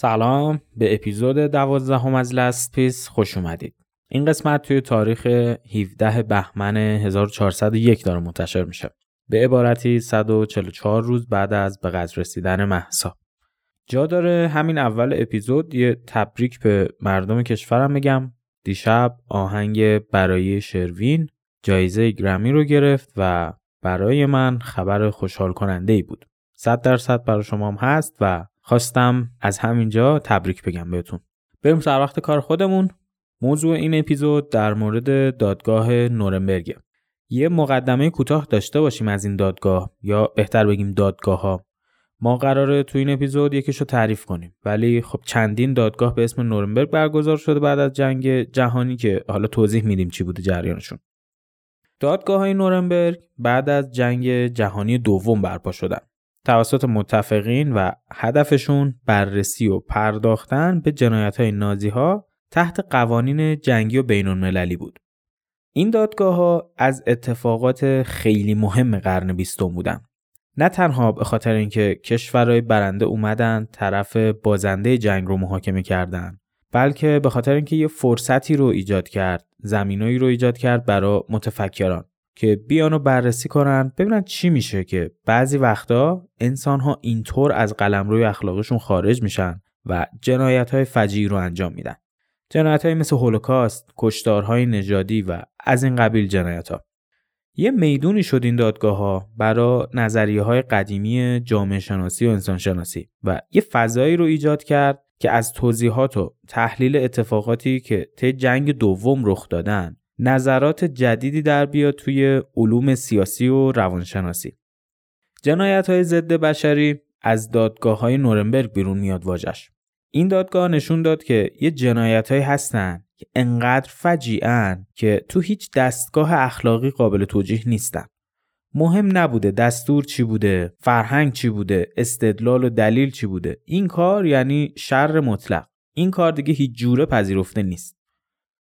سلام به اپیزود دوازدهم از لست پیس خوش اومدید. این قسمت توی تاریخ 17 بهمن 1401 داره منتشر میشه. به عبارتی 144 روز بعد از به قدر رسیدن محسا. جا داره همین اول اپیزود یه تبریک به مردم کشورم بگم. دیشب آهنگ برای شروین جایزه گرمی رو گرفت و برای من خبر خوشحال کننده ای بود. 100 درصد برای شما هم هست و خواستم از همینجا تبریک بگم بهتون. بریم سر وقت کار خودمون. موضوع این اپیزود در مورد دادگاه نورنبرگ. یه مقدمه کوتاه داشته باشیم از این دادگاه یا بهتر بگیم دادگاه ها. ما قراره تو این اپیزود یکیشو تعریف کنیم ولی خب چندین دادگاه به اسم نورنبرگ برگزار شده بعد از جنگ جهانی که حالا توضیح میدیم چی بوده جریانشون. دادگاه های نورنبرگ بعد از جنگ جهانی دوم برپا شدن. توسط متفقین و هدفشون بررسی و پرداختن به جنایت های نازی ها تحت قوانین جنگی و بین المللی بود. این دادگاه ها از اتفاقات خیلی مهم قرن بیستم بودن. نه تنها به خاطر اینکه کشورهای برنده اومدن طرف بازنده جنگ رو محاکمه کردن بلکه به خاطر اینکه یه فرصتی رو ایجاد کرد زمینایی رو ایجاد کرد برای متفکران که بیان و بررسی کنن ببینن چی میشه که بعضی وقتا انسان ها اینطور از قلمروی اخلاقشون خارج میشن و جنایت های فجیعی رو انجام میدن جنایت های مثل هولوکاست، کشتارهای نژادی و از این قبیل جنایت ها. یه می‌دونی شد این دادگاه ها برای نظریه های قدیمی جامعه شناسی و انسان شناسی و یه فضایی رو ایجاد کرد که از توضیحات و تحلیل اتفاقاتی که طی جنگ دوم رخ دادن نظرات جدیدی در بیاد توی علوم سیاسی و روانشناسی. جنایت های ضد بشری از دادگاه های نورنبرگ بیرون میاد واجش. این دادگاه نشون داد که یه جنایت های هستن که انقدر فجیعن که تو هیچ دستگاه اخلاقی قابل توجیه نیستن. مهم نبوده دستور چی بوده، فرهنگ چی بوده، استدلال و دلیل چی بوده. این کار یعنی شر مطلق. این کار دیگه هیچ جوره پذیرفته نیست.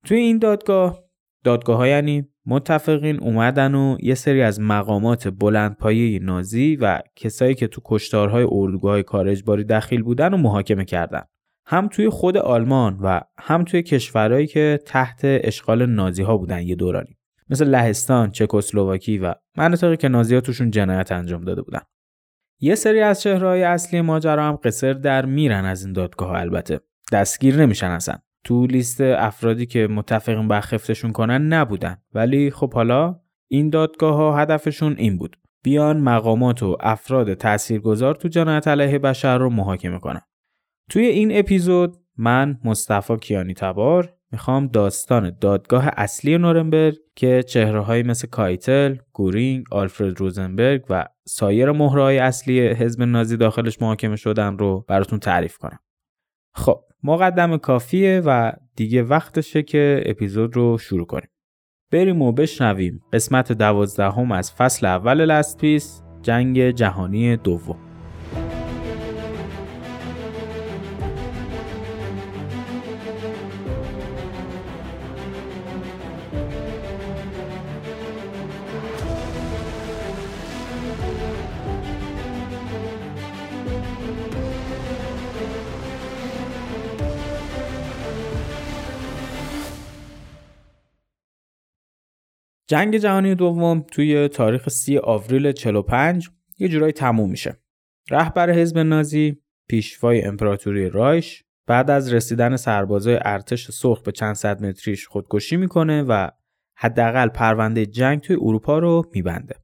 توی این دادگاه دادگاه ها یعنی متفقین اومدن و یه سری از مقامات بلندپایه نازی و کسایی که تو کشتارهای اردوگاه کار اجباری دخیل بودن و محاکمه کردن. هم توی خود آلمان و هم توی کشورهایی که تحت اشغال نازی ها بودن یه دورانی. مثل لهستان، چکسلواکی و مناطقی که نازی ها توشون جنایت انجام داده بودن. یه سری از چهرهای اصلی ماجرا هم قصر در میرن از این دادگاه البته. دستگیر نمیشن اصلا. تو لیست افرادی که متفقین برخفتشون کنن نبودن. ولی خب حالا این دادگاه ها هدفشون این بود. بیان مقامات و افراد تاثیرگذار تو جنایت علیه بشر رو محاکمه کنن. توی این اپیزود من مصطفی کیانی تبار می‌خوام داستان دادگاه اصلی نورنبرگ که چهره های مثل کایتل، گورینگ، آلفرد روزنبرگ و سایر مهرهای اصلی حزب نازی داخلش محاکمه شدن رو براتون تعریف کنم. خب مقدم کافیه و دیگه وقتشه که اپیزود رو شروع کنیم. بریم و بشنویم قسمت دوازدهم از فصل اول لست جنگ جهانی دوم. جنگ جهانی دوم توی تاریخ 30 آوریل 45 یه جورایی تموم میشه. رهبر حزب نازی پیشوای امپراتوری رایش بعد از رسیدن سربازای ارتش سرخ به چند صد متریش خودکشی می‌کنه و حداقل پرونده جنگ توی اروپا رو میبنده.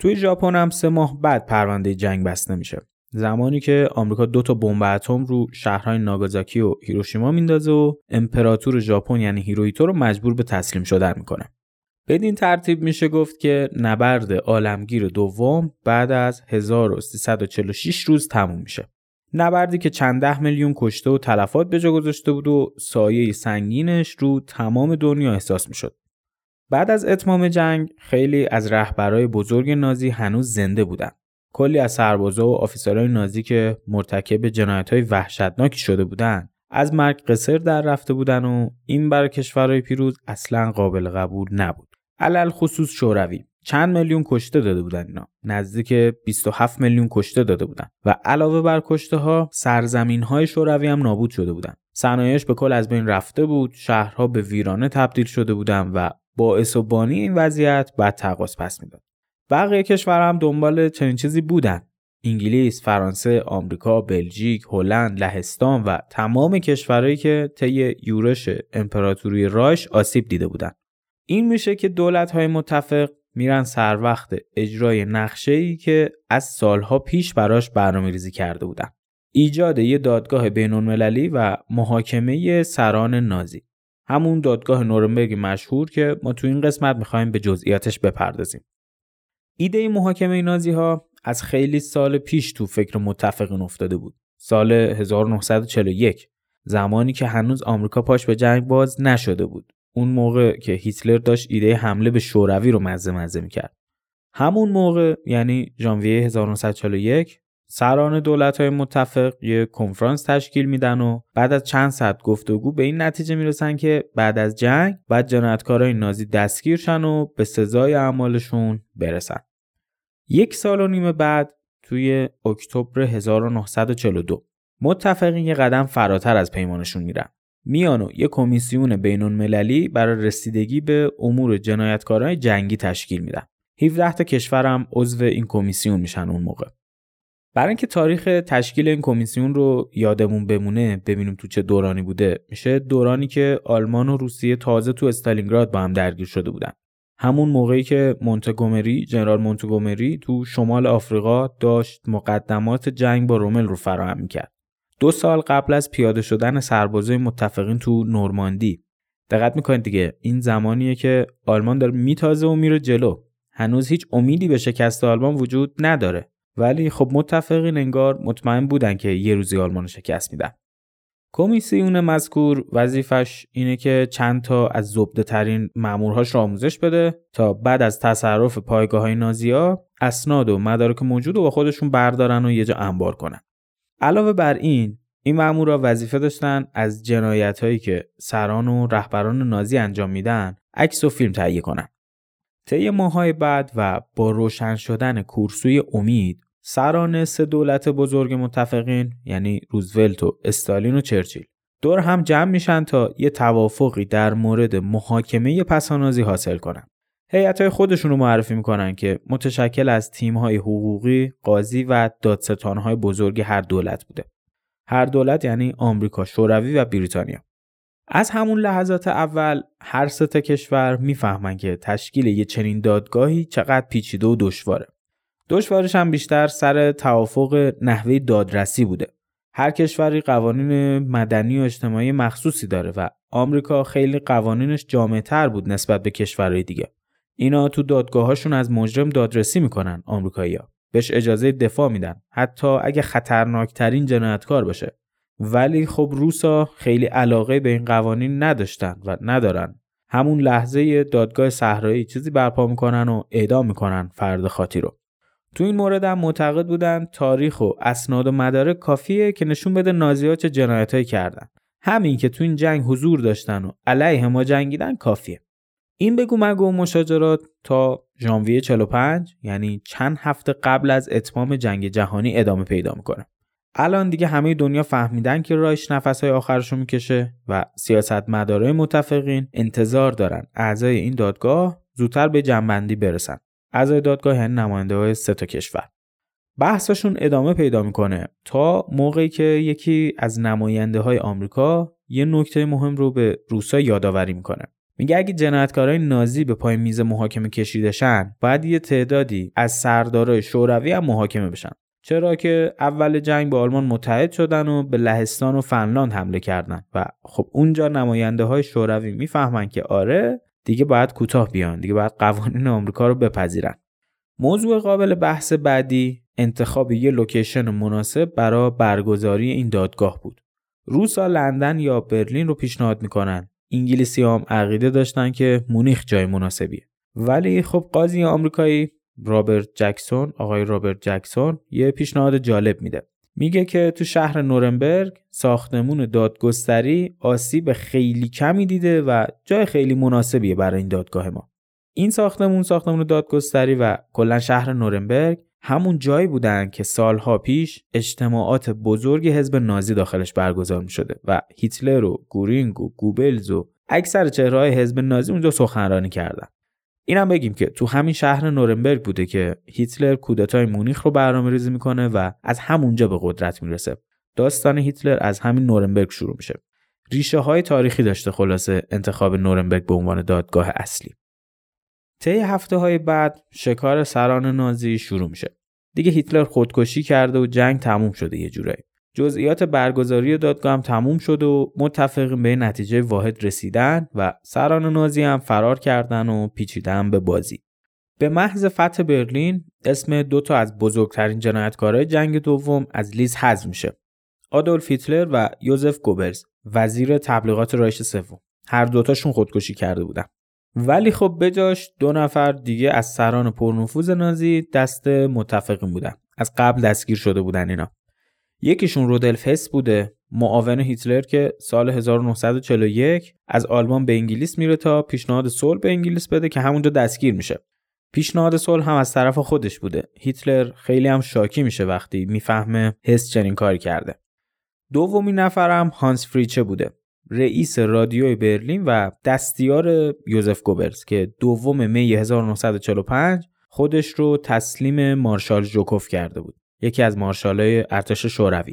توی ژاپن هم سه ماه بعد پرونده جنگ بسته میشه. زمانی که آمریکا دو تا بمب اتم رو شهرهای ناگازاکی و هیروشیما میندازه و امپراتور ژاپن یعنی هیروهیتو رو مجبور به تسلیم شدن می‌کنه. بدین ترتیب میشه گفت که نبرد عالمگیر دوم بعد از 1346 روز تموم میشه. نبردی که چند ده میلیون کشته و تلفات به جا گذاشته بود و سایه سنگینش رو تمام دنیا احساس می‌شد. بعد از اتمام جنگ خیلی از رهبرای بزرگ نازی هنوز زنده بودن. کلی از سربازا و آفیسرهای نازی که مرتکب جنایت‌های وحشتناکی شده بودند از مرگ قصر در رفته بودن و این برای کشورهای پیروز اصلا قابل قبول نبود. علل خصوص شوروی. چند میلیون کشته داده بودن اینا. نزدیک 27 میلیون کشته داده بودن. و علاوه بر کشته ها سرزمین های شوروی هم نابود شده بودن. صنایعش به کل از بین رفته بود شهرها به ویرانه تبدیل شده بودن و باعث و بانی این وضعیت بعد تقاس پس می‌داد. بقیه کشور هم دنبال چنین چیزی بودن. انگلیس، فرانسه، آمریکا، بلژیک، هلند، لهستان و تمام کشورهایی که طی یورش امپراتوری رایش آسیب دیده بودند. این میشه که دولت‌های متفق میرن سر وقت اجرای نقشه ای که از سالها پیش براش برنامه ریزی کرده بودن. ایجاد یه دادگاه بین‌المللی و محاکمه سران نازی. همون دادگاه نورنبرگ مشهور که ما تو این قسمت می‌خوایم به جزئیاتش بپردازیم. ایده محاکمه نازی ها از خیلی سال پیش تو فکر متفقین افتاده بود. سال 1941 زمانی که هنوز آمریکا پاش به جنگ باز نشده بود. اون موقع که هیتلر داشت ایده حمله به شوروی رو مزه مزه می‌کرد. همون موقع یعنی ژانویه 1941 سران دولت های متفق یه کنفرانس تشکیل میدن و بعد از چند ساعت گفتگو به این نتیجه می‌رسن که بعد از جنگ بعد جنایتکارای نازی دستگیر شن و به سزای اعمالشون برسن. یک سال و نیم بعد توی اکتبر 1942 متفقین یه قدم فراتر از پیمانشون میرن. میان و یه کمیسیون بینون مللی برای رسیدگی به امور جنایتکارای جنگی تشکیل میدن. 17 تا کشورم عضو این کمیسیون میشن اون موقع. برای اینکه تاریخ تشکیل این کمیسیون رو یادمون بمونه ببینیم تو چه دورانی بوده میشه دورانی که آلمان و روسیه تازه تو استالینگراد با هم درگیر شده بودن همون موقعی که مونتگومری جنرال مونتگومری تو شمال آفریقا داشت مقدمات جنگ با رومل رو فراهم می‌کرد دو سال قبل از پیاده شدن سربازای متفقین تو نورماندی. دقت می‌کنید دیگه این زمانیه که آلمان داره میتازه و میره جلو. هنوز هیچ امیدی به شکست آلمان وجود نداره. ولی خب متفقین انگار مطمئن بودن که یه روزی آلمان شکست میدن. کمیسیون مذکور وظیفش اینه که چند تا از زبده ترین مامورهاش را آموزش بده تا بعد از تصرف پایگاه های نازیا اسناد و مدارک موجود رو با خودشون بردارن و یه جا انبار کنن. علاوه بر این این مامورا وظیفه داشتن از جنایت هایی که سران و رهبران نازی انجام میدن عکس و فیلم تهیه کنن طی ماهای بعد و با روشن شدن کورسوی امید سران سه دولت بزرگ متفقین یعنی روزولت و استالین و چرچیل دور هم جمع میشن تا یه توافقی در مورد محاکمه پسانازی حاصل کنن. هیئت های خودشون رو معرفی می‌کنن که متشکل از تیم های حقوقی، قاضی و دادستان های بزرگ هر دولت بوده. هر دولت یعنی آمریکا، شوروی و بریتانیا. از همون لحظات اول هر سه کشور می‌فهمن که تشکیل یه چنین دادگاهی چقدر پیچیده و دشواره. دشوارش هم بیشتر سر توافق نحوه دادرسی بوده. هر کشوری قوانین مدنی و اجتماعی مخصوصی داره و آمریکا خیلی قوانینش تر بود نسبت به کشورهای دیگه. اینا تو دادگاهاشون از مجرم دادرسی می‌کنن آمریکایی‌ها. بهش اجازه دفاع میدن حتی اگه خطرناکترین جنایتکار باشه. ولی خب روسا خیلی علاقه به این قوانین نداشتن و ندارن. همون لحظه دادگاه صحرایی چیزی برپا می‌کنن و اعدام می‌کنن فرد خاطی رو. تو این مورد هم معتقد بودن تاریخ و اسناد و مدارک کافیه که نشون بده نازی‌ها چه جنایتایی کردن همین که تو این جنگ حضور داشتن و علیه ما جنگیدن کافیه این بگو مگو مشاجرات تا ژانویه 45 یعنی چند هفته قبل از اتمام جنگ جهانی ادامه پیدا می‌کنه. الان دیگه همه دنیا فهمیدن که رایش نفسهای آخرشو می‌کشه و سیاست مدارای متفقین انتظار دارن اعضای این دادگاه زودتر به جنبندی برسن. اعضای دادگاه یعنی نماینده های سه تا کشور. بحثشون ادامه پیدا می‌کنه تا موقعی که یکی از نماینده های آمریکا یه نکته مهم رو به روسا یادآوری می‌کنه. میگه اگه جنایتکارای نازی به پای میز محاکمه کشیدشن باید یه تعدادی از سردارای شوروی هم محاکمه بشن. چرا که اول جنگ با آلمان متحد شدن و به لهستان و فنلاند حمله کردن. و خب اونجا نماینده های شوروی می‌فهمن که آره دیگه باید کوتاه بیان دیگه باید قوانین آمریکا رو بپذیرن. موضوع قابل بحث بعدی انتخاب یه لوکیشن مناسب برای برگزاری این دادگاه بود. روسا لندن یا برلین رو پیشنهاد می‌کنن. انگلیسی هم عقیده داشتن که مونیخ جای مناسبیه. ولی خب قاضی آمریکایی رابرت جکسون آقای رابرت جکسون یه پیشنهاد جالب میده. میگه که تو شهر نورنبرگ ساختمون دادگستری آسیب خیلی کمی دیده و جای خیلی مناسبیه برای این دادگاه ما. این ساختمون ساختمون دادگستری و کلا شهر نورنبرگ همون جایی بودن که سالها پیش اجتماعات بزرگ حزب نازی داخلش برگزار می شده و هیتلر و گورینگ و گوبلز و اکثر چهرهای حزب نازی اونجا سخنرانی کردن. اینم بگیم که تو همین شهر نورنبرگ بوده که هیتلر کودتای مونیخ رو برنامه ریزی می‌کنه و از همونجا به قدرت می‌رسه. داستان هیتلر از همین نورنبرگ شروع میشه. ریشه های تاریخی داشته خلاصه انتخاب نورنبرگ به عنوان دادگاه اصلی. طی هفته های بعد شکار سران نازی شروع میشه. دیگه هیتلر خودکشی کرده و جنگ تموم شده یه جورایی. جزئیات برگزاری دادگاه هم تموم شد و متفق به نتیجه واحد رسیدن و سران نازی هم فرار کردن و پیچیدن به بازی. به محض فتح برلین اسم دو تا از بزرگترین جنایتکارای جنگ دوم از لیز حذف میشه. آدولف هیتلر و یوزف گوبرز وزیر تبلیغات رایش سوم. هر دوتاشون خودکشی کرده بودن. ولی خب بجاش دو نفر دیگه از سران پرنفوذ نازی دست متفقین بودن. از قبل دستگیر شده بودن اینا. یکیشون رودلف هس بوده معاون هیتلر که سال 1941 از آلمان به انگلیس میره تا پیشنهاد صلح به انگلیس بده که همونجا دستگیر میشه. پیشنهاد صلح هم از طرف خودش بوده. هیتلر خیلی هم شاکی میشه وقتی می‌فهمه هس چنین کاری کرده. دومین نفرم هانس فریچه بوده. رئیس رادیوی برلین و دستیار یوزف گوبرز که دوم می 1945 خودش رو تسلیم مارشال جوکوف کرده بود. یکی از مارشالای ارتش شوروی.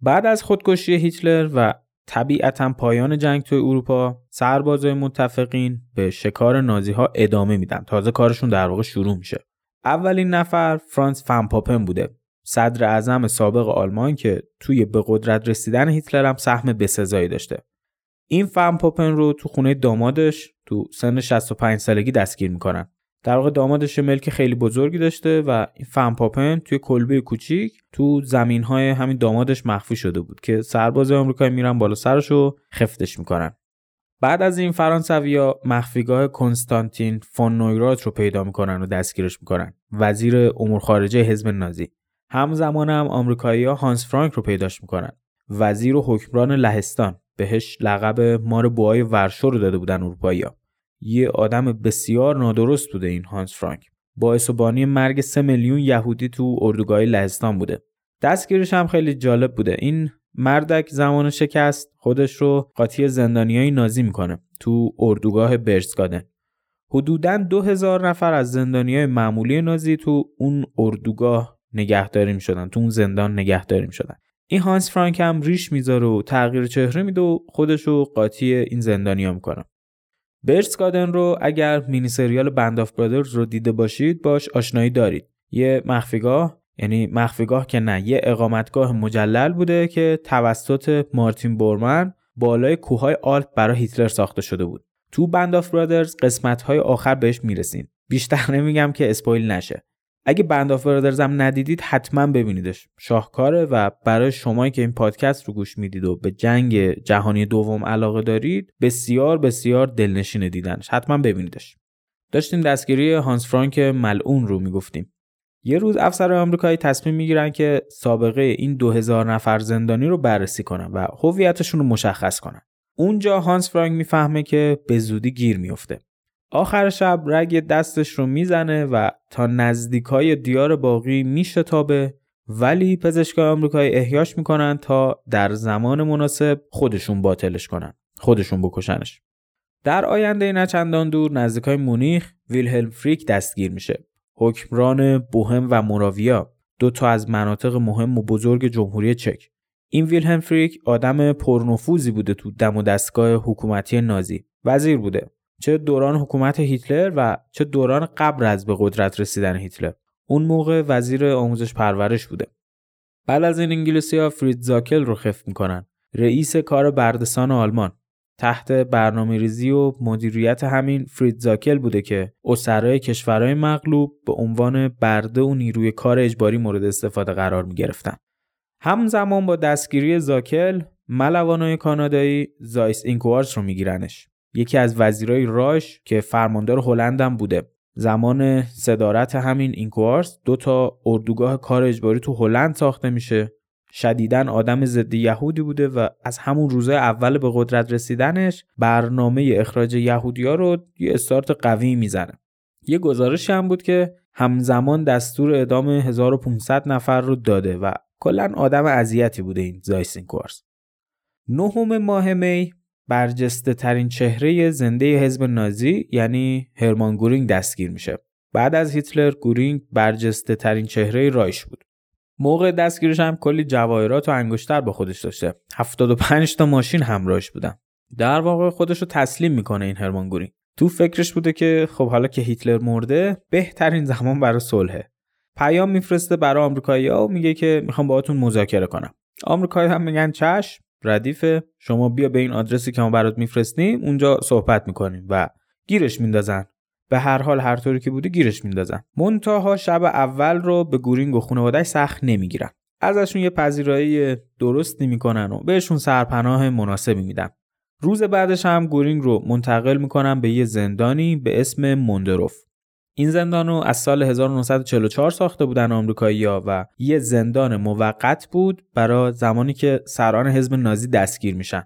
بعد از خودکشی هیتلر و طبیعتا پایان جنگ توی اروپا سربازای متفقین به شکار نازی ها ادامه میدن. تازه کارشون در واقع شروع میشه. اولین نفر فرانس فنپاپن بوده. صدر اعظم سابق آلمان که توی به قدرت رسیدن هیتلر هم سهم بسزایی داشته. این فنپاپن رو تو خونه دامادش تو سن 65 سالگی دستگیر می‌کنن. در واقع دامادش ملک خیلی بزرگی داشته و این فنپاپن توی کلبه کوچیک تو زمین های همین دامادش مخفی شده بود که سرباز آمریکایی میرن بالا سرش رو خفتش می‌کنن. بعد از این فرانسویا مخفیگاه کنستانتین فون نویرات رو پیدا می‌کنن و دستگیرش می‌کنن. وزیر امور خارجه حزب نازی. همزمان هم آمریکایی ها هانس فرانک رو پیداش می‌کنن. وزیر و حکمران لهستان. بهش لقب مار بوهای ورشو رو داده بودن اروپایی یه آدم بسیار نادرست بوده این هانس فرانک. باعث و بانی مرگ سه میلیون یهودی تو اردوگاه لهستان بوده. دستگیرش هم خیلی جالب بوده. این مردک زمان شکست خودش رو قاطی زندانیای نازی می‌کنه تو اردوگاه برسگادن حدوداً دو هزار نفر از زندانیای معمولی نازی تو اون اردوگاه نگهداری می‌شدن تو اون زندان نگهداری می‌شدن این هانس فرانک هم ریش می‌ذاره و تغییر چهره میده و خودش رو قاطی این زندانیا می‌کنه. برشتسگادن رو اگر مینی سریال Band of Brothers رو دیده باشید باش آشنایی دارید. یه مخفیگاه یعنی مخفیگاه که نه یه اقامتگاه مجلل بوده که توسط مارتین بورمن بالای کوههای آلپ برای هیتلر ساخته شده بود. تو Band of Brothers قسمت های آخر بهش می‌رسین. بیشتر نمیگم که spoil نشه. اگه بند آف برادرز هم ندیدید حتما ببینیدش. شاهکاره و برای شمایی که این پادکست رو گوش می‌دید و به جنگ جهانی دوم علاقه دارید بسیار بسیار دلنشین دیدنش. حتما ببینیدش. داشتیم دستگیری هانس فرانک ملعون رو می‌گفتیم. یه روز افسر آمریکایی تصمیم می‌گیرن که سابقه این 2000 نفر زندانی رو بررسی کنن و هویتشون رو مشخص کنن. اونجا هانس فرانک می‌فهمه که به زودی گیر میفته آخر شب رگ دستش رو می‌زنه و تا نزدیکای دیار باقی میشتابه ولی پزشکای آمریکایی احیاش می‌کنن تا در زمان مناسب خودشون باطلش کنن خودشون بکشنش. در آینده نچندان دور نزدیکای مونیخ ویلهلم فریک دستگیر میشه. حکمران بوهم و موراویا دو تا از مناطق مهم و بزرگ جمهوری چک. این ویلهلم فریک آدم پرنفوذی بوده تو دم و دستگاه حکومتی نازی. وزیر بوده. چه دوران حکومت هیتلر و چه دوران قبل از به قدرت رسیدن هیتلر. اون موقع وزیر آموزش پرورش بوده. بعد از این انگلیسی ها فرید زاکل رو خفت می‌کنن. رئیس کار بردسان آلمان. تحت برنامه ریزی و مدیریت همین فرید زاکل بوده که اسرای کشورهای مغلوب به عنوان برده و نیروی کار اجباری مورد استفاده قرار می گرفتن. همزمان با دستگیری زاکل ملوانای کانادایی زایس اینکوارس رو میگیرنش. یکی از وزیرای راش که فرماندار هلند بوده. زمان صدارت همین اینکوارس دو تا اردوگاه کار اجباری تو هلند ساخته میشه. شدیدن آدم ضد یهودی بوده و از همون روزه اول به قدرت رسیدنش برنامه اخراج یهودیا رو یه استارت قوی می‌زنه. یه گزارشی هم بود که همزمان دستور اعدام 1500 نفر رو داده و کلا آدم اذیتی بوده این زایس اینکوارت نهم ماه می برجسته ترین چهره زنده حزب نازی یعنی هرمان گورینگ دستگیر میشه. بعد از هیتلر گورینگ برجسته ترین چهره رایش بود. موقع دستگیرش هم کلی جواهرات و انگشتر با خودش داشته. 75 تا ماشین همراهش بودن. در واقع خودش رو تسلیم می‌کنه این هرمان گورینگ. تو فکرش بوده که خب حالا که هیتلر مرده بهترین زمان برای صلحه. پیام میفرسته برای آمریکایی‌ها و میگه که می‌خوام باهاتون مذاکره کنم. آمریکایی هم میگن چشم ردیفه. شما بیا به این آدرسی که ما برات میفرستیم اونجا صحبت می‌کنیم و گیرش میندازن. به هر حال هر طوری که بوده گیرش میندازن. منتها شب اول رو به گورینگ و خانوادهش سخت نمی‌گیرن. ازشون یه پذیرایی درستی می‌کنن و بهشون سرپناه مناسبی میدن. روز بعدش هم گورینگ رو منتقل می‌کنن به یه زندانی به اسم موندروف این زندان رو از سال 1944 ساخته بودن آمریکایی‌ها و یه زندان موقت بود برای زمانی که سران حزب نازی دستگیر میشن.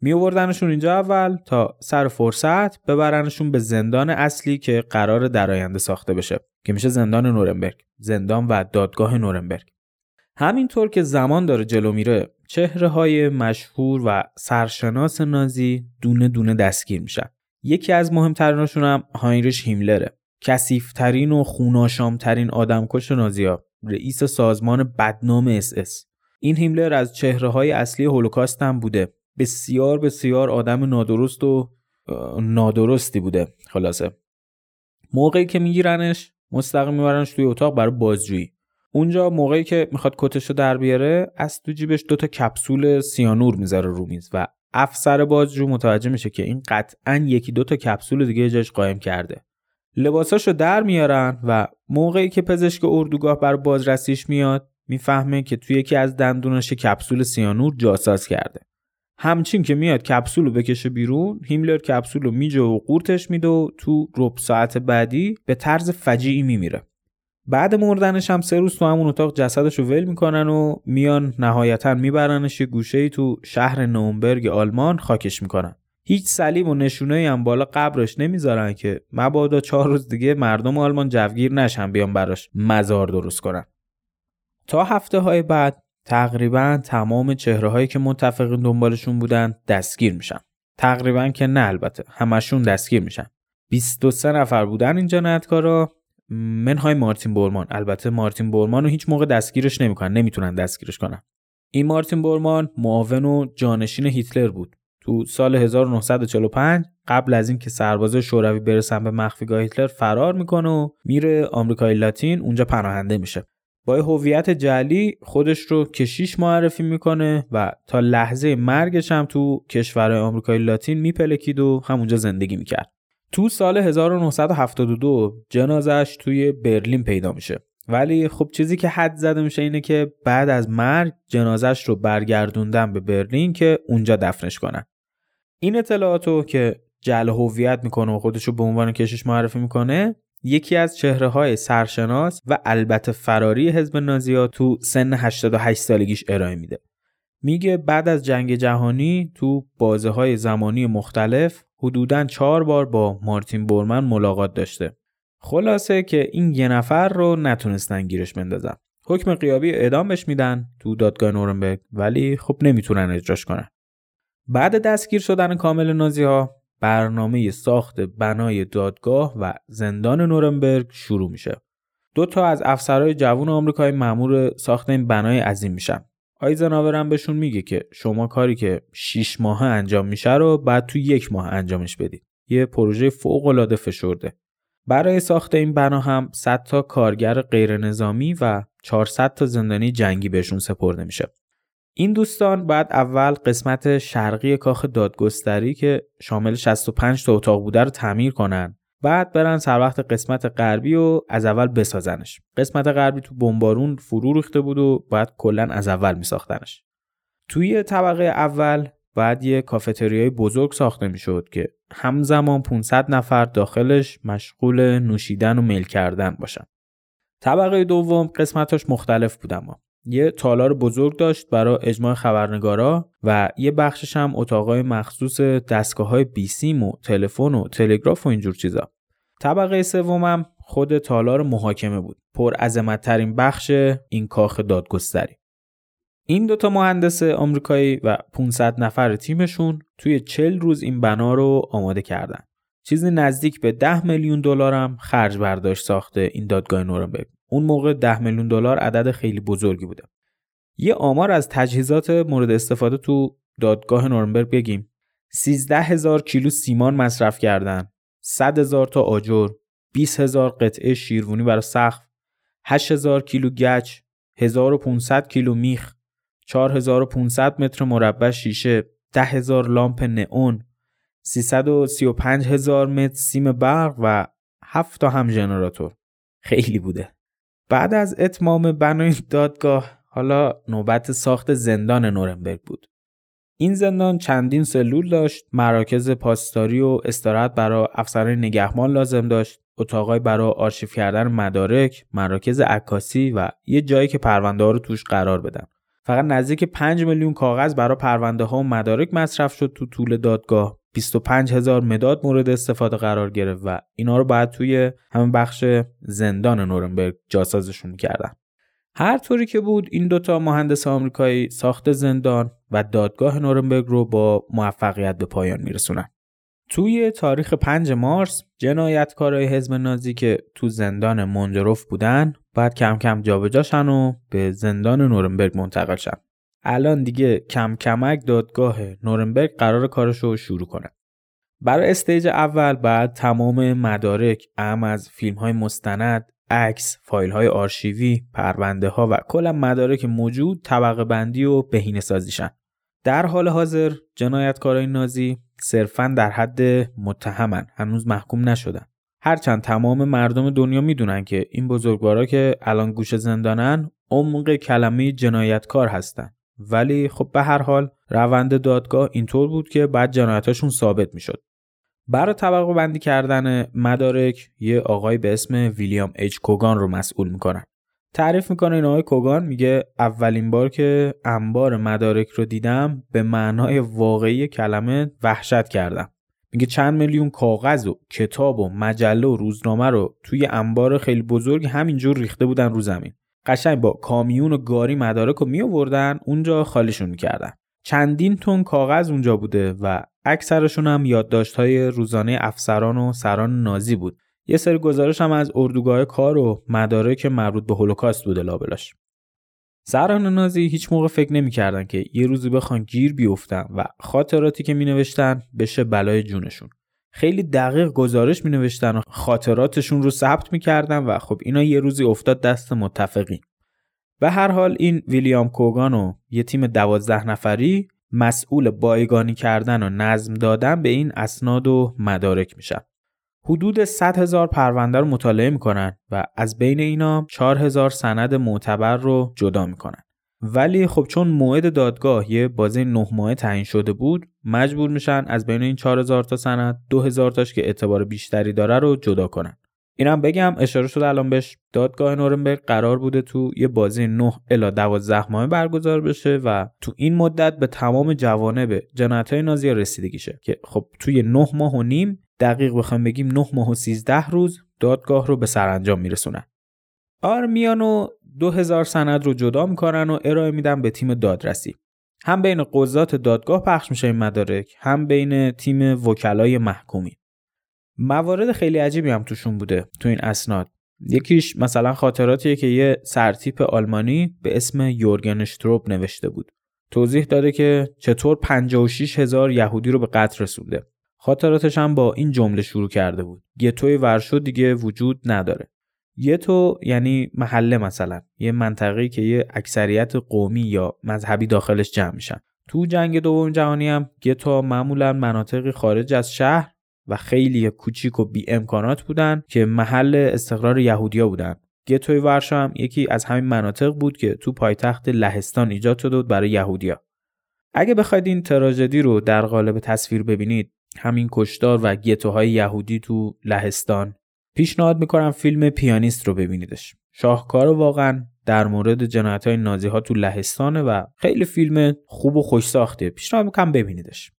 می آوردنشون اینجا اول تا سر فرصت ببرنشون به زندان اصلی که قرار در آینده ساخته بشه که میشه زندان نورنبرگ زندان و دادگاه نورنبرگ. همینطور که زمان داره جلو میره چهره های مشهور و سرشناس نازی دونه دونه دستگیر میشن. یکی از مهمتریناشون هم هاینریش هیملره. کسیفترین و خوناشامترین آدمکش نازیا رئیس سازمان بدنام اس اس. این هیملر از چهره های اصلی هولوکاست هم بوده. بسیار بسیار آدم نادرست و نادرستی بوده خلاصه. موقعی که میگیرنش مستقیم میبرنش توی اتاق برای بازجویی. اونجا موقعی که می‌خواد کتشو در بیاره از تو جیبش دوتا کپسول سیانور می‌ذاره رو میز و افسر بازجو متوجه میشه که این قطعا یکی دوتا کپسول دیگه جاش قایم کرده. لباساشو در میارن و موقعی که پزشک اردوگاه بر بازرسیش میاد می‌فهمه که توی یکی از دندوناش کپسول سیانور جاساز کرده. همچین که میاد کپسول رو بکشه بیرون هیملر کپسول رو میجه و قورتش میده و تو رب ساعت بعدی به طرز فجیعی میمیره. بعد مردنش هم سه روز تو همون اتاق جسدش رو ول می‌کنن و میان نهایتا میبرنش یه گوشه تو شهر نومبرگ آلمان خاکش می‌کنن. هیچ صلیب و نشونه هم بالا قبرش نمی‌ذارن که مبادا چهار روز دیگه مردم آلمان جوگیر نشن بیان براش مزار درست کنن. تا هفته های بعد تقریبا تمام چهره هایی که متفقین دنبالشون بودن دستگیر میشن. تقریبا که نه البته همشون دستگیر میشن. 23 نفر بودن این جنایتکارا منهای مارتین بورمان. البته مارتین بورمان رو هیچ موقع دستگیرش نمی‌کنن نمی‌تونن دستگیرش کنن. این مارتین بورمان معاون و جانشین هیتلر بود. تو سال 1945 قبل از اینکه سربازای شوروی برسن به مخفیگاه هیتلر فرار می‌کنه و میره آمریکای لاتین اونجا پناهنده میشه. با هویت جلی خودش رو کشیش معرفی می‌کنه و تا لحظه مرگش هم تو کشورهای آمریکای لاتین میپلکید و همونجا زندگی می‌کرد. تو سال 1972 جنازش توی برلین پیدا میشه. ولی خب چیزی که حد زده میشه اینه که بعد از مرگ جنازش رو برگردوندن به برلین که اونجا دفنش کنن. این اطلاعاتو که جل هویت می‌کنه و خودش رو به عنوان کشش معرفی می‌کنه یکی از چهره های سرشناس و البته فراری حزب نازیا تو سن 88 سالگیش ارائه میده. میگه بعد از جنگ جهانی تو بازه های زمانی مختلف حدوداً چهار بار با مارتین بورمن ملاقات داشته. خلاصه که این یه نفر رو نتونستن گیرش بندازن. حکم قیابی اعدام بهش میدن تو دادگاه نورنبرگ ولی خب نمی‌تونن اجراش کنن. بعد دستگیر شدن کامل نازی ها برنامه ساخت بنای دادگاه و زندان نورنبرگ شروع میشه. دو تا از افسرهای جوان آمریکایی مأمور ساخت این بنای عظیم میشن. آیزناور هم بهشون میگه که شما کاری که 6 ماه انجام میشه رو بعد تو یک ماه انجامش بدید یه پروژه فوق العاده فشرده. برای ساخت این بنا هم 100 تا کارگر غیر نظامی و 400 تا زندانی جنگی بهشون سپرده میشه. این دوستان بعد اول قسمت شرقی کاخ دادگستری که شامل 65 تا اتاق بوده رو تعمیر کنن. بعد برن سر وقت قسمت غربی و از اول بسازنش. قسمت غربی تو بمبارون فرو ریخته بود و بعد کلا از اول میساختنش. توی طبقه اول بعد یه کافتریای بزرگ ساخته می‌شد که همزمان 500 نفر داخلش مشغول نوشیدن و میل کردن باشن. طبقه دوم قسمتاش مختلف بود اما. یه تالار بزرگ داشت برای اجماع خبرنگارا و یه بخشش هم اتاقای مخصوص دستگاه های بیسیم و تلفن و تلگراف و اینجور چیزا. طبقه سومم خود تالار محاکمه بود. پر عظمت ترین بخش این کاخ دادگستری. این دوتا مهندس آمریکایی و 500 نفر تیمشون توی 40 روز این بنا رو آماده کردن. چیزی نزدیک به 10 میلیون دلارم خرج برداشت ساخته این دادگاه نورنبرگ اون موقع 10 میلیون دلار عدد خیلی بزرگی بوده. یه آمار از تجهیزات مورد استفاده تو دادگاه نورنبرگ بگیم. 13 هزار کیلو سیمان مصرف کردن 100 هزار تا آجر 20 هزار قطعه شیروانی برای سقف 8 هزار کیلو گچ 1500 کیلو میخ 4500 متر مربع شیشه 10 هزار لامپ نئون 335 هزار متر سیم برق و 7 تا هم ژنراتور. خیلی بوده. بعد از اتمام بنای دادگاه حالا نوبت ساخت زندان نورنبرگ بود. این زندان چندین سلول داشت مراکز پاسداری و استراحت برای افسران نگهبان لازم داشت اتاقای برای آرشیو کردن مدارک مراکز عکاسی و یه جایی که پرونده ها رو توش قرار بدن. فقط نزدیک 5 میلیون کاغذ برای پرونده ها و مدارک مصرف شد تو طول دادگاه. 25 هزار مداد مورد استفاده قرار گرفت و اینا رو باید توی همین بخش زندان نورنبرگ جاسازشون کردن. هر طوری که بود این دوتا مهندس آمریکایی ساخت زندان و دادگاه نورنبرگ رو با موفقیت به پایان میرسونن. توی تاریخ 5 مارس جنایتکارای حزب نازی که تو زندان مونجروف بودن بعد کم کم جابجاشن و به زندان نورنبرگ منتقل شن. الان دیگه کم کمک دادگاه نورنبرگ قرار کارش رو شروع کنه برای استیج اول بعد تمام مدارک اهم از فیلم های مستند عکس، فایل های آرشیوی، پرونده ها و کل مدارک موجود طبقه بندی و بهینه سازیشن. در حال حاضر جنایتکارای نازی صرفا در حد متهمن هنوز محکوم نشدن. هرچند تمام مردم دنیا می‌دونن که این بزرگوارا که الان گوش زندانن عمق کلمه جنایتکار هستن. ولی خب به هر حال روند دادگاه اینطور بود که بعد جنایتاشون ثابت می‌شد. برای طبقه بندی کردن مدارک یه آقای به اسم ویلیام اچ کوگان رو مسئول می‌کنن. تعریف می‌کنه این آقای کوگان میگه اولین بار که انبار مدارک رو دیدم به معنای واقعی کلمه وحشت کردم. میگه چند میلیون کاغذ و کتاب و مجله و روزنامه رو توی انبار خیلی بزرگ همینجور ریخته بودن رو زمین. قشنگ با کامیون و گاری مدارک رو می آوردن اونجا خالیشون می‌کردن. چندین تن کاغذ اونجا بوده و اکثرشون هم یادداشت های روزانه افسران و سران نازی بود. یه سری گزارش هم از اردوگاه کار و مدارک مربوط به هولوکاست بوده لابلاش سران نازی هیچ موقع فکر نمی‌کردن که یه روزی بخوان گیر بیفتن و خاطراتی که می نوشتن بشه بلای جونشون. خیلی دقیق گزارش می نوشتن و خاطراتشون رو ثبت می‌کردن و خب اینا یه روزی افتاد دست متفقی به هر حال این ویلیام کوگان و یه تیم دوازده نفری مسئول بایگانی کردن و نظم دادن به این اسناد و مدارک میشن. حدود 100 هزار پرونده رو مطالعه می‌کنن و از بین اینا 4 هزار سند معتبر رو جدا می‌کنن. ولی خب چون موعد دادگاه یه بازه نه ماه تعیین شده بود مجبور میشن از بین این 4000 تا سند 2000 تاش که اعتبار بیشتری داره رو جدا کنن. اینم بگم اشاره شده الان بهش دادگاه نورنبرگ قرار بوده تو یه بازی 9 الا 12 ماه برگزار بشه و تو این مدت به تمام جوانب جنایت‌های نازی رسیدگی شه که خب توی 9 ماه و نیم دقیق بخوام بگیم 9 ماه و 13 روز دادگاه رو به سرانجام میرسونن آرمیانو 2000 سند رو جدا می‌کنن و ارائه میدن به تیم دادرسی. هم بین قضات دادگاه پخش میشه این مدارک هم بین تیم وکلای محکومی. موارد خیلی عجیبی هم توشون بوده تو این اسناد. یکیش مثلا خاطراتیه که یه سرتیپ آلمانی به اسم یورگن شتروب نوشته بود. توضیح داده که چطور 56 هزار یهودی رو به قتل رسونده. خاطراتش هم با این جمله شروع کرده بود. گتوی ورشو دیگه وجود نداره. گتو یعنی محله مثلا یه منطقه‌ای که یه اکثریت قومی یا مذهبی داخلش جمع میشن. تو جنگ دوم جهانی هم گتو معمولا مناطقی خارج از شهر و خیلی کوچیک و بی امکانات بودن که محل استقرار یهودیا بودن. گتوی ورشا هم یکی از همین مناطق بود که تو پایتخت لهستان ایجاد شده بود برای یهودیا. اگه بخواید این تراژدی رو در قالب تصویر ببینید همین کشتار و گتوهای یهودی تو لهستان. پیشنهاد می‌کنم فیلم پیانیست رو ببینیدش. شاهکار واقعا در مورد جنایت های نازی ها تو لهستانه و خیلی فیلم خوب و خوش ساخته. پیشنهاد می‌کنم ببینیدش.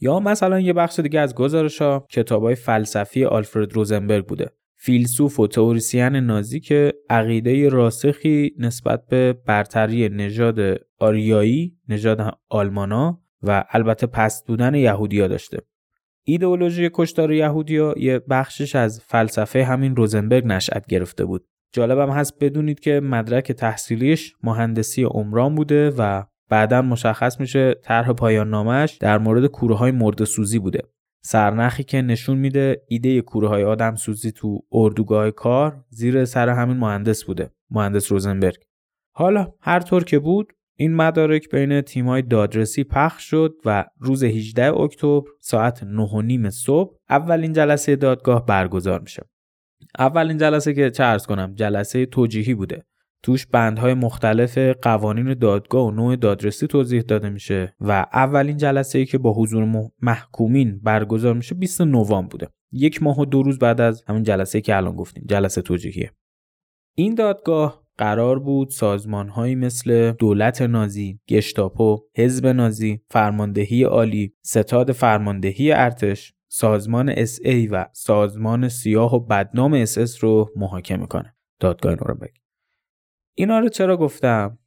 یا مثلا یه بخش دیگه از گزارش ها کتاب های فلسفی آلفرد روزنبرگ بوده. فیلسوف و تئوریسین نازی که عقیده راسخی نسبت به برتری نژاد آریایی نژاد آلمانا و البته پست بودن یهودیا داشته. ایدئولوژی کشتار یهودیا یه بخشش از فلسفه همین روزنبرگ نشأت گرفته بود. جالبم هست بدونید که مدرک تحصیلیش مهندسی عمران بوده و بعدا مشخص میشه طرح پایان نامش در مورد کوره های مرد سوزی بوده. سرنخی که نشون میده ایده کوره های آدم سوزی تو اردوگاه کار زیر سر همین مهندس بوده مهندس روزنبرگ. حالا هر طور که بود این مدارک بین تیمای دادرسی پخش شد و روز 18 اکتبر ساعت 9 صبح اولین جلسه دادگاه برگزار میشه. اولین جلسه که چه ارز کنم جلسه توجیهی بوده. توش بندهای مختلف قوانین دادگاه و نوع دادرسی توضیح داده میشه و اولین جلسه ای که با حضور محکومین برگزار میشه 20 نوامبر بوده. یک ماه و دو روز بعد از همین جلسه که الان گفتیم جلسه توجیهیه. این دادگاه قرار بود سازمانهایی مثل دولت نازی، گشتاپو، حزب نازی، فرماندهی عالی، ستاد فرماندهی ارتش، سازمان اس ای و سازمان سیاه و بدنام اس اس رو محاکمه کنه. دادگاه نورنبرگ. اینا رو چرا گفتم؟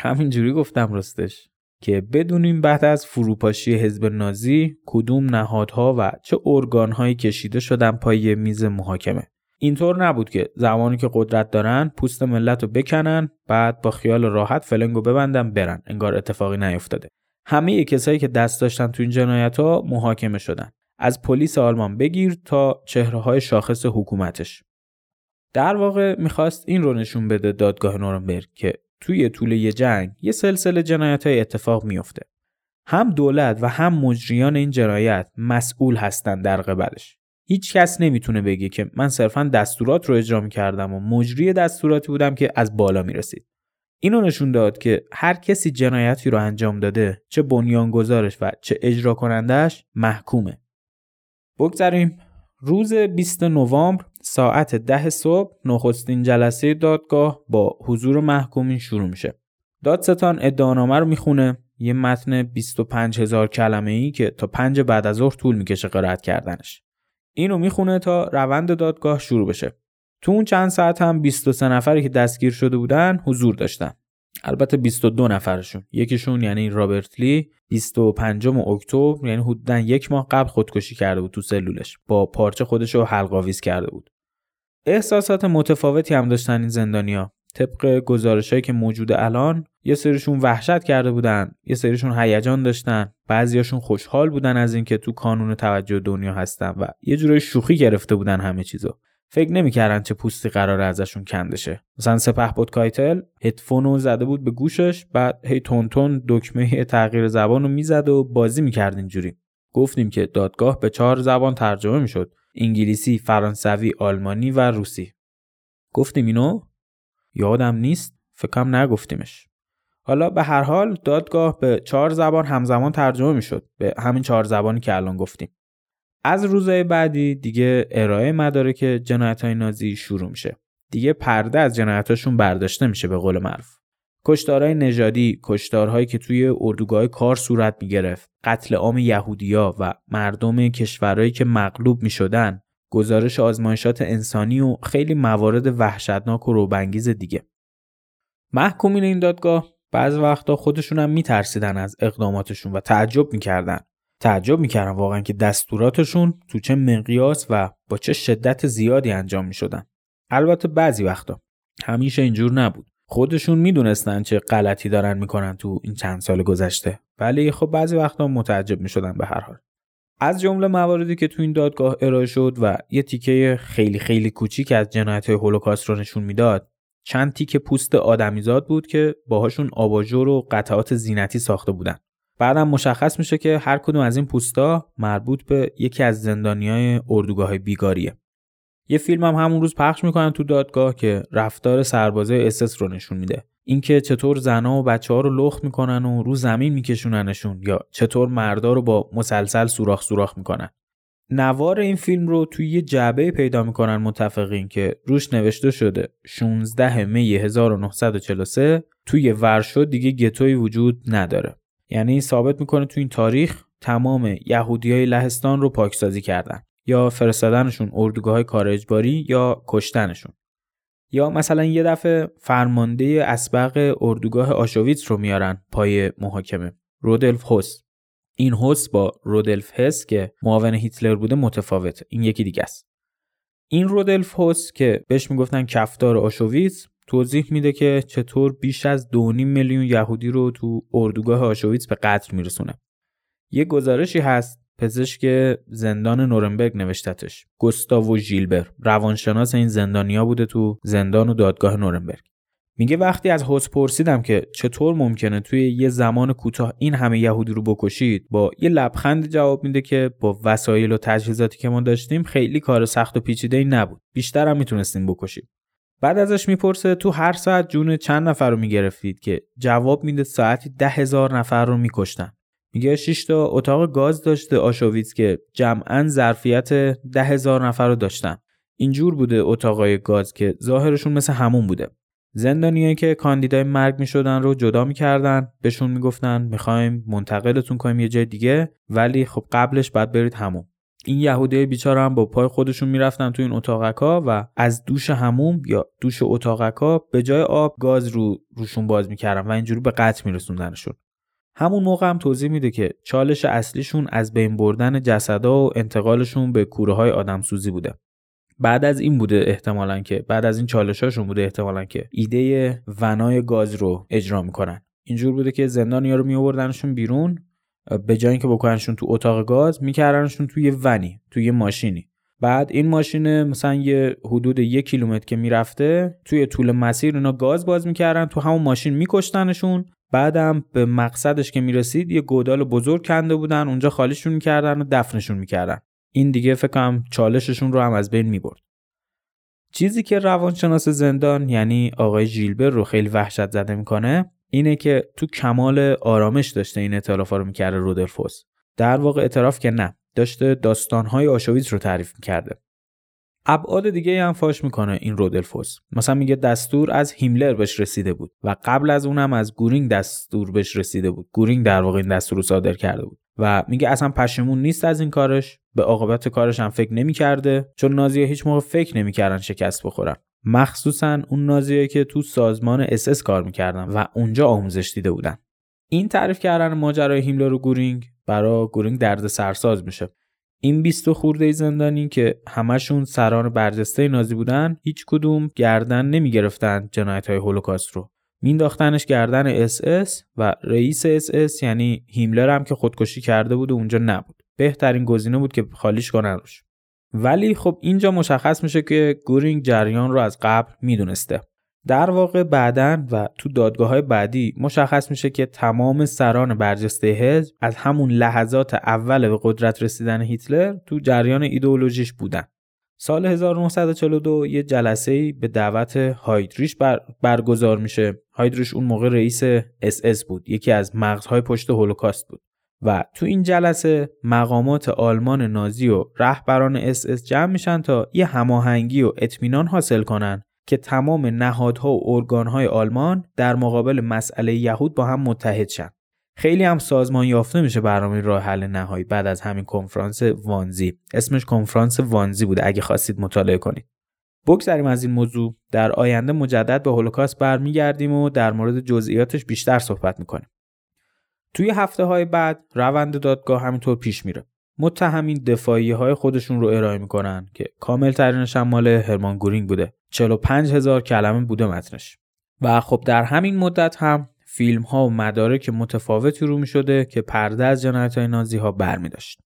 همینجوری گفتم راستش که بدونیم بعد از فروپاشی حزب نازی کدوم نهادها و چه ارگانهایی کشیده شدن پای میز محاکمه. اینطور نبود که زمانی که قدرت دارن پوست ملت رو بکنن بعد با خیال راحت فلنگو ببندن برن. انگار اتفاقی نیفتاده. همه کسایی که دست داشتن تو این جنایت ها محاکمه شدن. از پلیس آلمان بگیر تا چهره های شاخص حکومتش. در واقع می‌خواست این رو نشون بده دادگاه نورنبرگ که توی طول یه جنگ یه سلسله جنایت های اتفاق میفته هم دولت و هم مجریان این جنایت مسئول هستند در قبلش. هیچ کس نمی‌تونه بگه که من صرفا دستورات رو اجرا کردم و مجری دستوراتی بودم که از بالا می‌رسید. اینو نشون داد که هر کسی جنایتی رو انجام داده چه بنیانگذارش و چه اجرا کنندش محکومه. بگذاریم روز 20 نوامبر ساعت ده صبح نخستین جلسه دادگاه با حضور محکومین شروع میشه. دادستان ادعانامه رو می‌خونه. یه متن 25 هزار کلمه ای که تا پنج بعد از ظهر طول می‌کشه قرائت کردنش. اینو می‌خونه تا روند دادگاه شروع بشه. تو اون چند ساعت هم 23 نفری که دستگیر شده بودن حضور داشتن. البته 22 نفرشون. یکیشون یعنی رابرت لی 25 اکتبر یعنی حدودا یک ماه قبل خودکشی کرده بود تو سلولش. با پارچه خودش رو حلقاویز کرده بود. احساسات متفاوتی هم داشتن این زندانیا طبق گزارشهایی که موجوده الان یه سریشون وحشت کرده بودن یه سریشون هیجان داشتن بعضیاشون خوشحال بودن از اینکه تو کانون توجه دنیا هستن و یه جورای شوخی گرفته بودن همه چیزو. فکر نمی‌کردن چه پوستی قرار ازشون کنده مثلا سپه بود کایتل هدفونو زده بود به گوشش بعد هی تون تون دکمه تغییر زبان رو می‌زد و بازی می‌کرد اینجوری. گفتیم که دادگاه به چهار زبان ترجمه می‌شد انگلیسی فرانسوی آلمانی و روسی. گفتیم اینو؟ یادم نیست فکرم نگفتیمش. حالا به هر حال دادگاه به چهار زبان همزمان ترجمه می‌شد به همین چهار زبانی که الان گفتیم. از روزهای بعدی دیگه ارائه مدارک جنایت های نازی شروع میشه. دیگه پرده از جنایتاشون برداشته میشه به قول معروف. کشتارهای نژادی کشتارهایی که توی اردوگاه کار صورت می‌گرفت قتل عام یهودیا و مردم کشورهایی که مغلوب می‌شدن گزارش آزمایشات انسانی و خیلی موارد وحشتناک و روبنگیز دیگه. محکومین این دادگاه بعض وقتا خودشون هم میترسیدن از اقداماتشون و تعجب می‌کردن. تعجب می‌کردن واقعا که دستوراتشون تو چه مقیاس و با چه شدت زیادی انجام می‌شدن. البته بعضی وقتا همیشه اینجور نبود. خودشون می‌دونستن چه غلطی دارن می‌کنن تو این چند سال گذشته. ولی خب بعضی وقتا متعجب می‌شدن به هر حال. از جمله مواردی که تو این دادگاه ارائه شد و یه تیکه خیلی خیلی کوچیک از جنایت هولوکاست رو نشون می‌داد چند تیکه پوست آدمیزاد بود که باهاشون آباژور و قطعات زینتی ساخته بودن. بعدم مشخص میشه که هر کدوم از این پوستا مربوط به یکی از زندانیای اردوگاه بیگاریه. یه فیلم هم همون روز پخش می‌کنن تو دادگاه که رفتار سربازه اسس رو نشون میده. اینکه چطور زنا و بچه ها رو لخت می‌کنن و رو زمین میکشوننشون یا چطور مردا رو با مسلسل سوراخ سوراخ می‌کنن. نوار این فیلم رو توی یه جعبه پیدا می‌کنن متفقین که روش نوشته شده 16 می 1943 توی ورشو دیگه گتوی وجود نداره. یعنی این ثابت می‌کنه تو این تاریخ تمام یهودی های لهستان رو پاکسازی کردن یا فرستادنشون اردوگاه های کار اجباری یا کشتنشون. یا مثلا یه دفعه فرمانده اسبق اردوگاه آشویتس رو میارن پای محاکمه. رودلف هوس. این هوس با رودلف هس که معاون هیتلر بوده متفاوته. این یکی دیگه است. این رودلف هوس که بهش می‌گفتن کفدار آشویتس توضیح میده که چطور بیش از 2.5 میلیون یهودی رو تو اردوگاه آشویتس به قتل میرسونه. یه گزارشی هست پزشک زندان نورنبرگ نوشتتش. گوستاو ژیلبر. روانشناس این زندانیا بوده تو زندان و دادگاه نورنبرگ. میگه وقتی از هوس پرسیدم که چطور ممکنه توی یه زمان کوتاه این همه یهودی رو بکشید با یه لبخند جواب میده که با وسایل و تجهیزاتی که ما داشتیم خیلی کار سخت و پیچیده ای نبود. بیشتر هم می‌تونستیم بکشیم. بعد ازش می‌پرسه تو هر ساعت جون چند نفر رو می‌گرفتید که؟ جواب میده ساعتی ده هزار نفر رو میکشتن. میگه 6 تا اتاق گاز داشته آشویتس که جمعا ظرفیت ده هزار نفر رو داشتن. اینجور بوده اتاقای گاز که ظاهرشون مثل همون بوده. زندانیایی که کاندیدای مرگ می‌شدن رو جدا می‌کردن بهشون می‌گفتن می‌خوایم منتقلتون کنیم یه جای دیگه ولی خب قبلش باید برید همون. این یهودی بیچاره هم با پای خودشون می‌رفتن تو این اتاقکا و از دوش هموم یا دوش اتاقکا به جای آب گاز رو روشون باز می‌کردن و اینجوری به قتل میرسوندنشون. همون موقع هم توضیح میده که چالش اصلیشون از بین بردن جسدا و انتقالشون به کوره های آدمسوزی بوده. بعد از این بوده احتمالا که بعد از این چالشاشون بوده احتمالا که ایده ونای گاز رو اجرا می‌کنن. اینجور بوده که زندانیا رو میآوردنشون بیرون به جای اینکه بکننشون تو اتاق گاز میکردنشون توی ونی توی ماشینی. بعد این ماشین مثلا یه حدود یک کیلومتر که می‌رفته توی طول مسیر اینا گاز باز می‌کردن تو همون ماشین میکشتنشون. بعدم به مقصدش که می‌رسید یه گودال بزرگ کنده بودن اونجا خالیشون می‌کردن و دفنشون می‌کردن. این دیگه فکر کنم چالششون رو هم از بین می‌برد. چیزی که روانشناس زندان یعنی آقای ژیلبر رو خیلی وحشت زده می‌کنه اینه که تو کمال آرامش داشته این اطلافا رو می‌کرده رودلفوس. در واقع اعتراف که نه داشته داستانهای آشویتس رو تعریف می‌کرده. ابعاد دیگه هم فاش می‌کنه این رودلفوس. مثلا میگه دستور از هیملر بهش رسیده بود و قبل از اونم از گورینگ دستور بهش رسیده بود. گورینگ در واقع این دستور رو صادر کرده بود و میگه اصلا پشیمون نیست از این کارش. به عاقبت کارش هم فکر نمی‌کرده چون نازیه هیچ موقع فکر نمی‌کردن شکست بخورن. مخصوصا اون نازیا که تو سازمان اس اس کار می‌کردن و اونجا آموزش دیده بودن. این تعریف کردن ماجرای هیملر و گورینگ برای گورینگ دردسرساز میشه. این 20 خورده زندانی که همشون سران برجسته نازی بودن هیچ کدوم گردن نمی گرفتن جنایت های هولوکاست رو. مینداختنش گردن اس اس و رئیس اس اس یعنی هیملر هم که خودکشی کرده بود و اونجا نبود. بهترین گزینه بود که خالیش کنن روش. ولی خب اینجا مشخص میشه که گورینگ جریان رو از قبل می‌دونسته. در واقع بعدا و تو دادگاه های بعدی مشخص میشه که تمام سران برجسته حزب از همون لحظات اول به قدرت رسیدن هیتلر تو جریان ایدئولوژیش بودن. سال 1942 یه جلسه به دعوت هایدریش بر برگزار میشه. هایدریش اون موقع رئیس اس اس بود. یکی از مغزهای پشت هولوکاست بود. و تو این جلسه مقامات آلمان نازی و رهبران اس اس جمع میشن تا یه هماهنگی و اطمینان حاصل کنن که تمام نهادها و ارگانهای آلمان در مقابل مسئله یهود با هم متحد شن. خیلی هم سازمان یافته میشه برنامه راه حل نهایی بعد از همین کنفرانس وانزی. اسمش کنفرانس وانزی بوده اگه خواستید مطالعه کنید. بگذریم از این موضوع. در آینده مجدد به هولوکاست برمیگردیم و در مورد جزئیاتش بیشتر صحبت می‌کنیم. توی هفته های بعد روند دادگاه همینطور پیش میره. متهمین دفاعی های خودشون رو ارائه می‌کنن که کامل ترینش هم مال هرمان گورینگ بوده. 45 هزار کلمه بوده متنش. و خب در همین مدت هم فیلم ها و مدارک متفاوتی رو می شده که پرده از جنایت های نازی ها بر می داشت.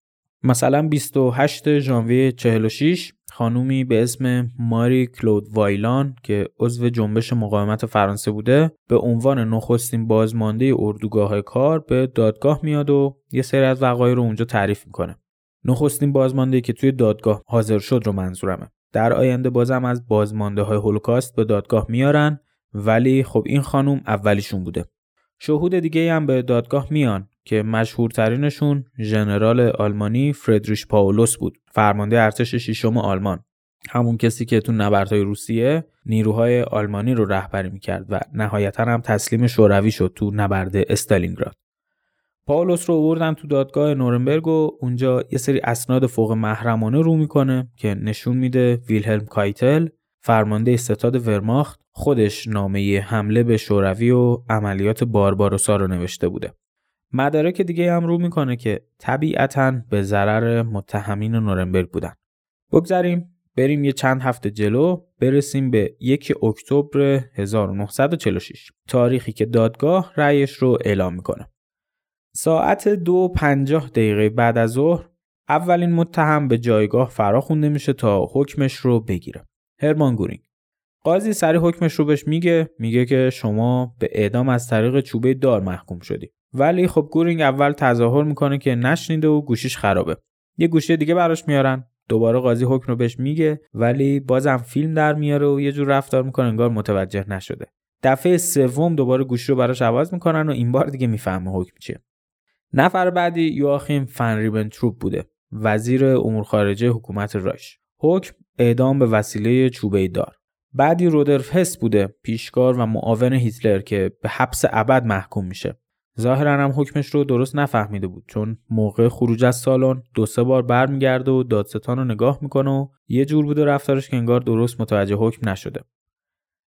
مثلا 28 ژانویه 46 خانومی به اسم ماری کلود وایلان که عضو جنبش مقاومت فرانسه بوده به عنوان نخستین بازمانده اردوگاه کار به دادگاه میاد و یه سری از وقایع رو اونجا تعریف می‌کنه. نخستین بازمانده که توی دادگاه حاضر شد رو منظورمه. در آینده بازم از بازمانده های هولوکاست به دادگاه میارن ولی خب این خانوم اولیشون بوده. شهود دیگه هم به دادگاه میان که مشهورترینشون ژنرال آلمانی فردریش پاولوس بود فرمانده ارتش ششم آلمان. همون کسی که تو نبردهای روسیه نیروهای آلمانی رو رهبری می‌کرد و نهایتا هم تسلیم شوروی شد تو نبرد استالینگراد. پاولوس رو آوردن تو دادگاه نورنبرگ و اونجا یه سری اسناد فوق محرمانه رو می‌کنه که نشون میده ویلهلم کایتل فرمانده ستاد ورماخت خودش نامه حمله به شوروی و عملیات بارباروسا رو نوشته بوده. مدارک دیگه هم رو می‌کنه که طبیعتا به ضرر متهمین نورنبرگ بودن. بگذاریم بریم یه چند هفته جلو برسیم به یک اکتبر 1946 تاریخی که دادگاه رأیش رو اعلام می‌کنه. ساعت دو پنجاه دقیقه بعد از ظهر اولین متهم به جایگاه فرا خونده میشه تا حکمش رو بگیره. هرمان گورینگ. قاضی سری حکمش رو بهش میگه میگه که شما به اعدام از طریق چوبه دار محکوم شدی. ولی خب گورینگ اول تظاهر می‌کنه که نشنیده و گوشیش خرابه. یه گوشی دیگه براش میارن. دوباره قاضی حکم رو بهش میگه ولی بازم فیلم در میاره و یه جور رفتار می‌کنه انگار متوجه نشده. دفعه سوم دوباره گوشی رو براش عوض می‌کنن و این بار دیگه می‌فهمه حکم چیه. نفر بعدی یواخیم فن تروپ بوده وزیر امور خارجه حکومت رایش. حکم اعدام به وسیله چوبه دار. بعدی رودرف هست بوده پیشکار و معاون هیتلر که به حبس ابد محکوم میشه. ظاهرا هم حکمش رو درست نفهمیده بود چون موقع خروج از سالن دو سه بار برمیگرده و دادستان رو نگاه می‌کنه و یه جور بوده رفتارش که انگار درست متوجه حکم نشده.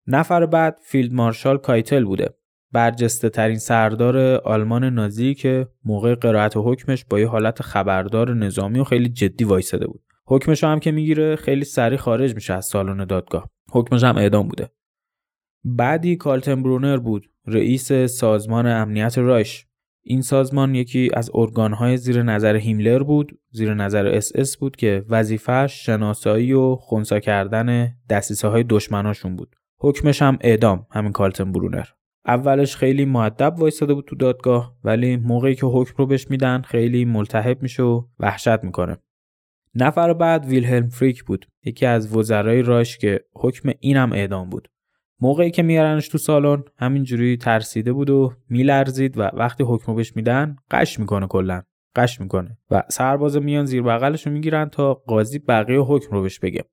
نفر بعد فیلد مارشال کایتل بوده. برجسته ترین سردار آلمان نازی که موقع قرائت حکمش با یه حالت خبردار نظامی و خیلی جدی وایساده بود. حکمش هم که می‌گیره خیلی سریع خارج میشه از سالن دادگاه. حکمش هم اعدام بوده. بعدی کالتن برونر بود رئیس سازمان امنیت رایش. این سازمان یکی از ارگانهای زیر نظر هیملر بود زیر نظر اس اس بود که وظیفهش شناسایی و خونسا کردن دستیسه های دشمناشون بود. حکمش هم اعدام همین کالتن برونر. اولش خیلی معدب وایستاده بود تو دادگاه ولی موقعی که حکم رو بهش میدن خیلی ملتهب میشه و وحشت می‌کنه. نفر بعد ویلهلم فریک بود یکی از وزرای راش که حکم اینم اعدام بود. موقعی که میارنش تو سالن همینجوری ترسیده بود و میلرزید و وقتی حکم بهش میدن قش می‌کنه کلا قش می‌کنه و سرباز میان زیر بغلش رو می‌گیرن تا قاضی بقیه حکم رو بهش بگه.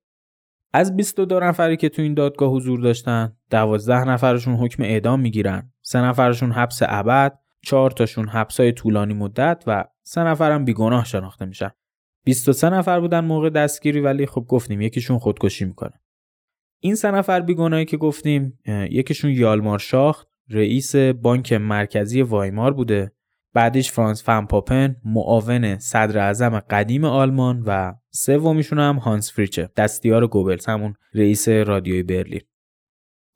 از 22 نفری که تو این دادگاه حضور داشتن 12 نفرشون حکم اعدام می‌گیرن. سه نفرشون حبس ابد چهار تاشون حبسای طولانی مدت و سه نفرم بیگناه شناخته میشن. 23 نفر بودن موقع دستگیری ولی خب گفتیم یکیشون خودکشی می‌کنه. این سه نفر بیگناهی که گفتیم یکیشون یالمار شاخت رئیس بانک مرکزی وایمار بوده. بعدش فرانس فنپاپن معاون صدر اعظم قدیم آلمان و سومیشون هم هانس فریچه دستیار گوبلز همون رئیس رادیوی برلین.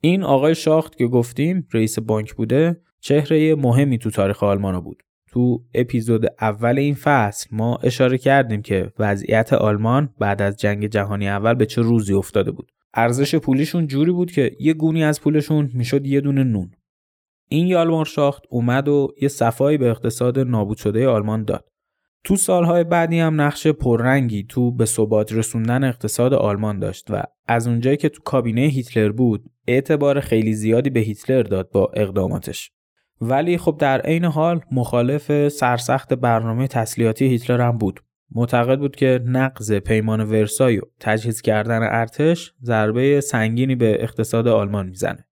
این آقای شاخت که گفتیم رئیس بانک بوده چهره مهمی تو تاریخ آلمان بود. تو اپیزود اول این فصل ما اشاره کردیم که وضعیت آلمان بعد از جنگ جهانی اول به چه روزی افتاده بود. ارزش پولیشون جوری بود که یه گونی از پولشون می‌شد یه دونه نون. این یالمار شاخت اومد و یه صفایی به اقتصاد نابود شده آلمان داد. تو سالهای بعدی هم نقش پررنگی تو به ثبات رسوندن اقتصاد آلمان داشت و از اونجایی که تو کابینه هیتلر بود اعتبار خیلی زیادی به هیتلر داد با اقداماتش. ولی خب در عین حال مخالف سرسخت برنامه تسلیحاتی هیتلر هم بود. معتقد بود که نقض پیمان ورسای و تجهیز کردن ارتش ضربه سنگینی به اقتصاد آلمان می‌زنه.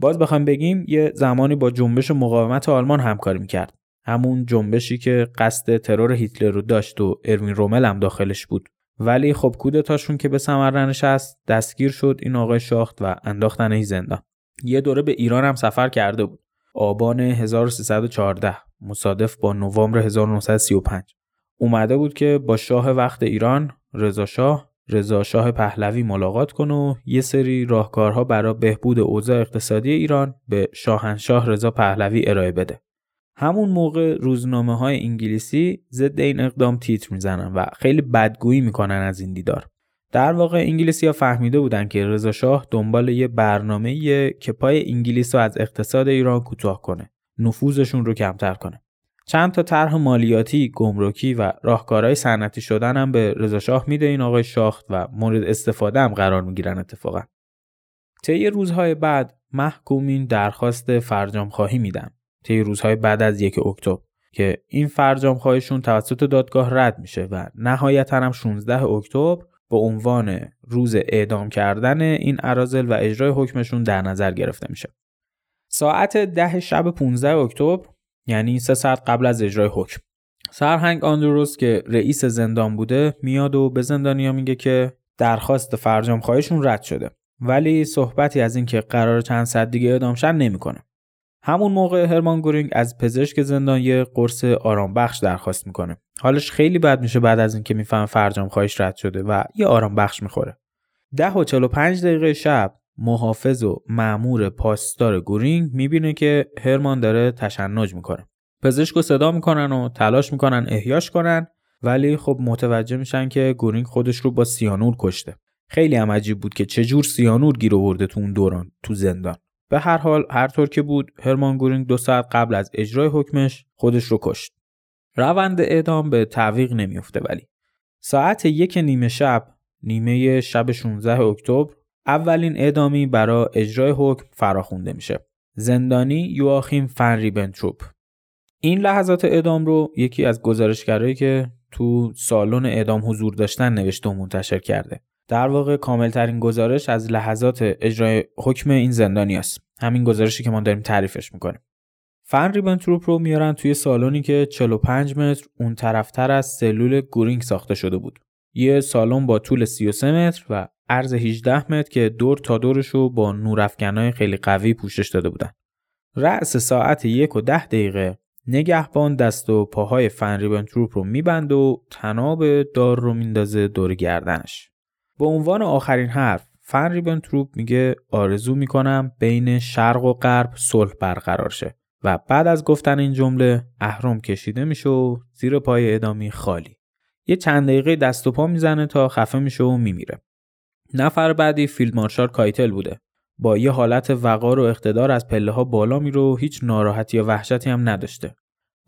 باز بخوام بگیم یه زمانی با جنبش مقاومت آلمان همکاری می‌کرد. همون جنبشی که قصد ترور هیتلر رو داشت و اروین رومل هم داخلش بود. ولی خب کودتاشون که به ثمر نشست دستگیر شد این آقای شاخت و انداختن زندان. یه دوره به ایران هم سفر کرده بود. آبان 1314 مصادف با نوامبر 1935 اومده بود که با شاه وقت ایران رضا شاه رضا شاه پهلوی ملاقات کنه و یه سری راهکارها برای بهبود اوضاع اقتصادی ایران به شاهنشاه رضا پهلوی ارائه بده. همون موقع روزنامه های انگلیسی ضد این اقدام تیتر می‌زنن و خیلی بدگویی می‌کنن از این دیدار. در واقع انگلیسی ها فهمیده بودن که رضا شاه دنبال یه برنامه که پای انگلیس رو از اقتصاد ایران کوتاه کنه نفوذشون رو کمتر کنه چند تا طرح مالیاتی گمرکی و راهکارهای صنعتی شدن هم به رضا شاه میده این آقای شاخت و مورد استفاده هم قرار می‌گیرن اتفاقا طی روزهای بعد محکومین درخواست فرجام خواهی میدن طی روزهای بعد از یک اکتبر که این فرجام خواهشون توسط دادگاه رد میشه و نهایتا هم 16 اکتبر به عنوان روز اعدام کردن این ارازل و اجرای حکمشون در نظر گرفته میشه. ساعت ده شب 15 اکتبر یعنی سه ساعت قبل از اجرای حکم. سرهنگ آندروس که رئیس زندان بوده میاد و به زندانیا میگه که درخواست فرجام خواهشون رد شده. ولی صحبتی از اینکه قرار چند ساعت دیگه اعدام شن نمی‌کنه. همون موقع هرمان گورینگ از پزشک زندان یه قرص آرام بخش درخواست می‌کنه. حالش خیلی بد میشه بعد از اینکه میفهم فرجام خواهش رد شده و یه آرام بخش می‌خوره. ده و 45 دقیقه شب محافظ و معمور پاسدار گورینگ می‌بینه که هرمان داره تشنج می‌کنه. پزشک رو صدا می‌کنن و تلاش می‌کنن احیاش کنن ولی خب متوجه میشن که گورینگ خودش رو با سیانور کشته. خیلی هم عجیب بود که چجور سیانور گیر آورده تو اون دوران تو زندان. به هر حال هر طور که بود هرمان گورینگ دو ساعت قبل از اجرای حکمش خودش رو کشت. روند اعدام به تعویق نمیفته ولی. ساعت یک نیمه شب نیمه شب 16 اکتبر اولین اعدامی برای اجرای حکم فراخونده میشه. زندانی یواخیم فن ریبنتروپ این لحظات اعدام رو یکی از گزارشگرایی که تو سالن اعدام حضور داشتن نوشته و منتشر کرده. در واقع کاملترین گزارش از لحظات اجرای حکم این زندانی است. همین گزارشی که ما داریم تعریفش می‌کنیم. فن ریبنتروپ رو میارن توی سالنی که 45 متر اون طرفتر از سلول گورینگ ساخته شده بود. یه سالن با طول 33 متر و عرض 18 متر که دور تا دورش رو با نورافکنای خیلی قوی پوشش داده بودن. رأس ساعت یک و ده دقیقه نگهبان دست و پاهای فن ریبنتروپ رو میبند و تناب دار رو میندازه دور گردنش. به عنوان آخرین حرف فن ریبنتروپ میگه آرزو می‌کنم بین شرق و غرب صلح برقرار شه و بعد از گفتن این جمله اهرم کشیده میشه و زیر پای ادامی خالی. یه چند دقیقه دست و پا می‌زنه تا خفه میشه و میمیره. نفر بعدی فیلد مارشال کایتل بوده. با یه حالت وقار و اقتدار از پله ها بالا میره و هیچ ناراحتی یا وحشتی هم نداشته.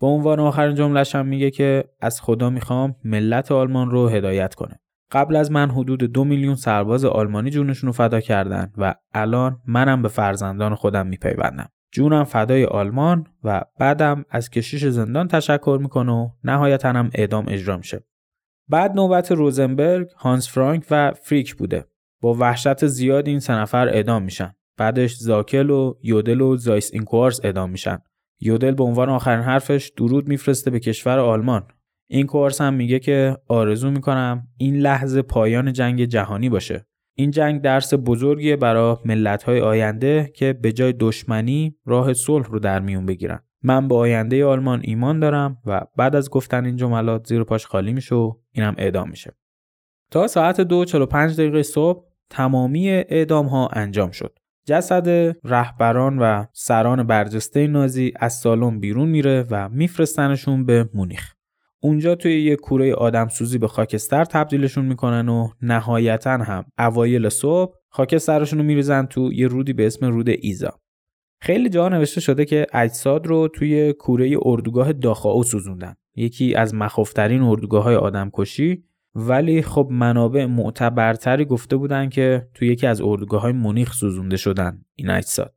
به عنوان آخرین جملهش هم میگه که از خدا می‌خوام ملت آلمان رو هدایت کنه. قبل از من حدود دو میلیون سرباز آلمانی جونشون رو فدا کردن و الان منم به فرزندان خودم میپیوندم. جونم فدای آلمان و بعدم از کشیش زندان تشکر می‌کنه و نهایتا هم اعدام اجرا میشه. بعد نوبت روزنبرگ، هانس فرانک و فریک بوده. با وحشت زیاد این سه نفر اعدام میشن. بعدش زاکل و یودل و زایس اینکوارس اعدام میشن. یودل به عنوان آخرین حرفش درود میفرسته به کشور آلمان. این کورس هم میگه که آرزو می‌کنم این لحظه پایان جنگ جهانی باشه. این جنگ درس بزرگیه برای ملت‌های آینده که به جای دشمنی راه صلح رو در میون بگیرن. من به آینده آلمان ایمان دارم و بعد از گفتن این جملات زیر پاش خالی میشه و اینم اعدام میشه. تا ساعت 2:45 دقیقه صبح تمامی اعدام ها انجام شد. جسد رهبران و سران برجسته نازی از سالن بیرون میره و میفرستنشون به مونیخ. اونجا توی یه کوره آدم سوزی به خاکستر تبدیلشون می‌کنن و نهایتا هم اوایل صبح خاکسترشون رو میریزن تو یه رودی به اسم رود ایزا. خیلی جا نوشته شده که اجساد رو توی کوره اردوگاه داخاو سوزوندن. یکی از مخوفترین اردوگاه های آدم کشی ولی خب منابع معتبرتری گفته بودن که توی یکی از اردوگاه های مونیخ سوزونده شدن این اجساد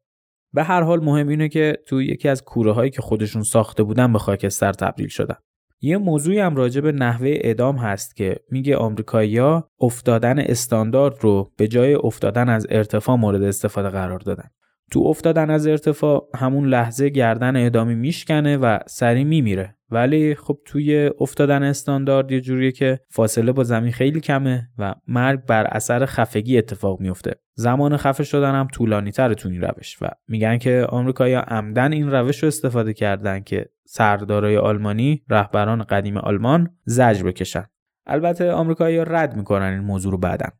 به هر حال مهم اینه که توی یکی از کوره هایی که خودشون ساخته بودن به خاکستر تبدیل شدن یه موضوعی هم راجع به نحوه اعدام هست که میگه آمریکایی‌ها افتادن استاندارد رو به جای افتادن از ارتفاع مورد استفاده قرار دادن. تو افتادن از ارتفاع همون لحظه گردن اعدامی میشکنه و سری میمیره. ولی خب توی افتادن استاندارد یه جوریه که فاصله با زمین خیلی کمه و مرگ بر اثر خفگی اتفاق میفته. زمان خفه شدن هم طولانی تر تو این روش و میگن که آمریکایی‌ها عمدن این روش رو استفاده کردن که سردارای آلمانی رهبران قدیم آلمان زجر بکشن. البته آمریکایی‌ها رد می‌کنن این موضوع رو بعدن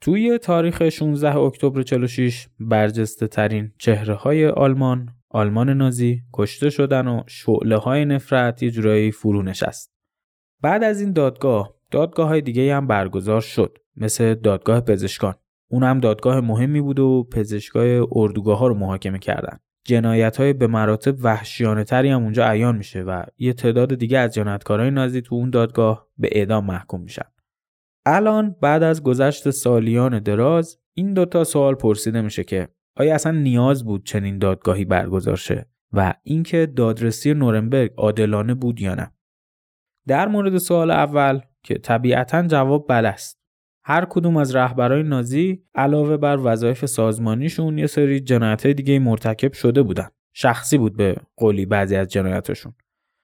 توی تاریخ 16 اکتبر 46 برجسته ترین چهره های آلمان آلمان نازی کشته شدن و شعله های نفرت یه جورایی فرو نشست. بعد از این دادگاه دادگاه های دیگه هم برگزار شد مثل دادگاه پزشکان. اون هم دادگاه مهمی بود و پزشکای اردوگاه ها رو محاکمه کردن. جنایت های به مراتب وحشیانه تری هم اونجا عیان میشه و یه تعداد دیگه از جنایتکارای نازی تو اون دادگاه به اعدام محکوم میشن. الان بعد از گذشت سالیان دراز این دوتا سوال پرسیده میشه که آیا اصلا نیاز بود چنین دادگاهی برگزار شه و اینکه دادرسی نورنبرگ عادلانه بود یا نه؟ در مورد سوال اول که طبیعتا جواب بله است. هر کدوم از رهبرای نازی علاوه بر وظایف سازمانیشون یه سری جنایت دیگه مرتکب شده بودن. شخصی بود به قولی بعضی از جنایتشون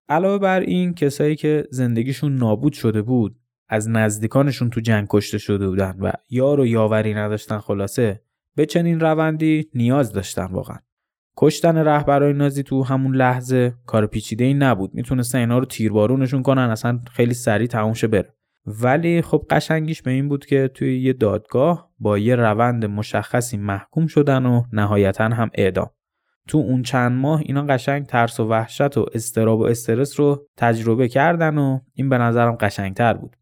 علاوه بر این کسایی که زندگیشون نابود شده بود از نزدیکانشون تو جنگ کشته شده بودن و یار و یاوری نداشتن خلاصه. به چنین روندی نیاز داشتن واقعا. کشتن رهبرای نازی تو همون لحظه کار پیچیده ای نبود. می‌تونستن اینا رو تیربارونشون کنن اصلا خیلی سریع تموم شه بره. ولی خب قشنگیش به این بود که توی یه دادگاه با یه روند مشخصی محکوم شدن و نهایتا هم اعدام. تو اون چند ماه اینا قشنگ ترس و وحشت و استراب و استرس رو تجربه کردن و این به نظرم قشنگتر بود.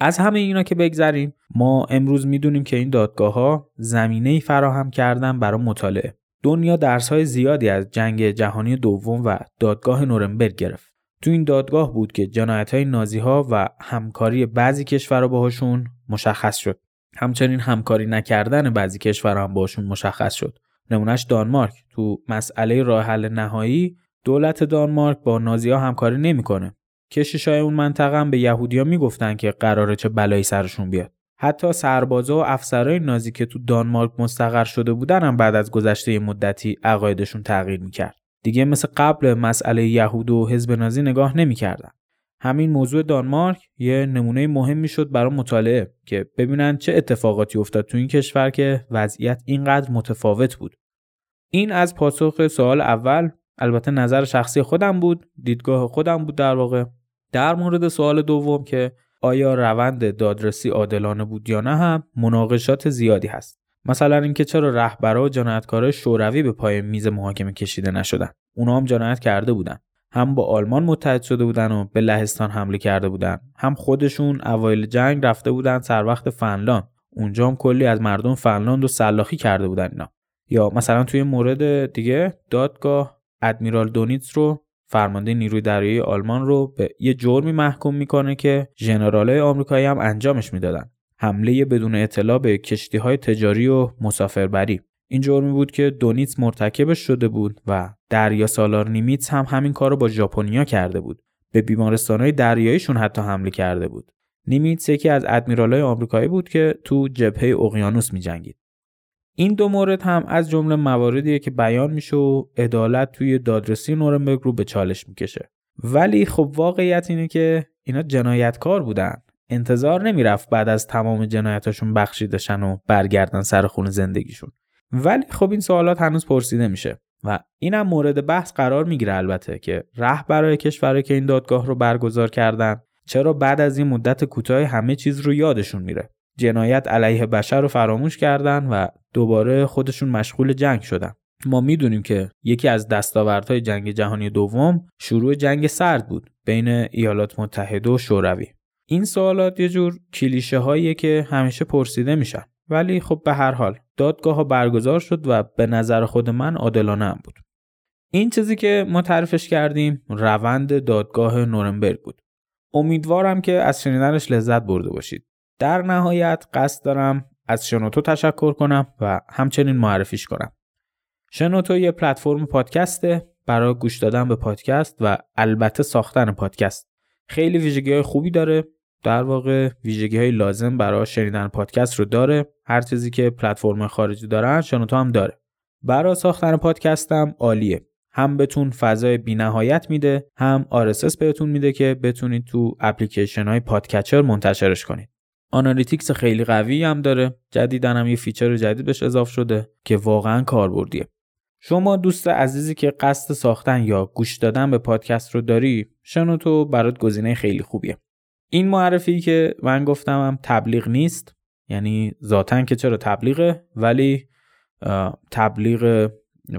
از همه اینا که بگذریم ما امروز می‌دونیم که این دادگاه ها زمینه فراهم کردن برای مطالعه. دنیا درس های زیادی از جنگ جهانی دوم و دادگاه نورنبرگ گرفت. تو این دادگاه بود که جنایت های نازی ها و همکاری بعضی کشورها باهاشون مشخص شد. همچنین همکاری نکردن بعضی کشورها هم باهاشون مشخص شد. نمونهش دانمارک. تو مسئله راه حل نهایی دولت دانمارک با نازی ها همکاری نمی‌کنه. کشیشای اون منطقه هم به یهودیا می‌گفتن که قراره چه بلایی سرشون بیاد. حتی سربازا و افسرهای نازی که تو دانمارک مستقر شده بودن هم بعد از گذشته مدتی عقایدشون تغییر می‌کرد. دیگه مثل قبل مسئله یهود و حزب نازی نگاه نمی‌کردن. همین موضوع دانمارک یه نمونه مهم می‌شد برای مطالعه که ببینن چه اتفاقاتی افتاد تو این کشور که وضعیت اینقدر متفاوت بود. این از پاسخ سوال اول البته نظر شخصی خودم بود دیدگاه خودم بود در واقع. در مورد سوال دوم که آیا روند دادرسی عادلانه بود یا نه هم مناقشات زیادی هست. مثلا اینکه چرا رهبرا و جنایتکارای شوروی به پای میز محاکمه کشیده نشدن. اونا هم جنایت کرده بودن. هم با آلمان متحد شده بودن و به لهستان حمله کرده بودن. هم خودشون اوایل جنگ رفته بودن سر وقت فنلاند. اونجا هم کلی از مردم فنلاند رو سلاخی کرده بودن اینا. یا مثلا توی مورد دیگه دادگاه ادمیرال دونیتس رو فرمانده نیروی دریایی آلمان رو به یه جرمی محکوم می‌کنه که ژنرالای آمریکایی هم انجامش می‌دادن. حمله بدون اطلاع به کشتی های تجاری و مسافربری. این جرمی بود که دونیتس مرتکبش شده بود و دریا سالار نیمیتس هم همین کار رو با ژاپنیا کرده بود. به بیمارستانهای دریاییشون حتی حمله کرده بود. نیمیتس یکی از ادمیرالای آمریکایی بود که تو جبهه اقیانوس میجنگید. این دو مورد هم از جمله مواردیه که بیان میشه و عدالت توی دادرسی نورنبرگ رو به چالش می‌کشه. ولی خب واقعیت اینه که اینا جنایتکار بودن. انتظار نمی‌رفت بعد از تمام جنایتاشون بخشیدشن و برگردن سر خون زندگیشون. ولی خب این سوالات هنوز پرسیده میشه و اینم مورد بحث قرار می‌گیره البته که برای کشورهایی که این دادگاه رو برگزار کردن چرا بعد از این مدت کوتاه همه چیز رو یادشون میره. جنایت علیه بشر رو فراموش کردن و دوباره خودشون مشغول جنگ شدن. ما می‌دونیم که یکی از دستاوردهای جنگ جهانی دوم شروع جنگ سرد بود بین ایالات متحده و شوروی. این سوالات یه جور کلیشه هاییه که همیشه پرسیده میشن. ولی خب به هر حال دادگاه ها برگزار شد و به نظر خود من عادلانه هم بود. این چیزی که ما تعریفش کردیم روند دادگاه نورنبرگ بود. امیدوارم که از شنیدنش لذت برده باشید. در نهایت قصد دارم از شنوتو تشکر کنم و همچنین معرفیش کنم. شنوتو یه پلتفرم پادکسته برای گوش دادن به پادکست و البته ساختن پادکست. خیلی ویژگی های خوبی داره. در واقع ویژگی های لازم برای شنیدن پادکست رو داره. هر چیزی که پلتفرم خارجی دارن شنوتو هم داره. برای ساختن پادکستم عالیه. هم بهتون فضای بینهایت میده هم RSS بهتون میده که بتونید تو اپلیکیشن های podcatcher منتشرش کنید. analytics خیلی قوی هم داره. جدیدا هم یه feature جدید بهش اضافه شده که واقعا کاربردیه. شما دوست عزیزی که قصد ساختن یا گوش دادن به پادکست رو داری شنوتو برات گزینه خیلی خوبیه. این معرفی که من گفتم هم تبلیغ نیست یعنی ذاتا که چرا تبلیغه ولی تبلیغ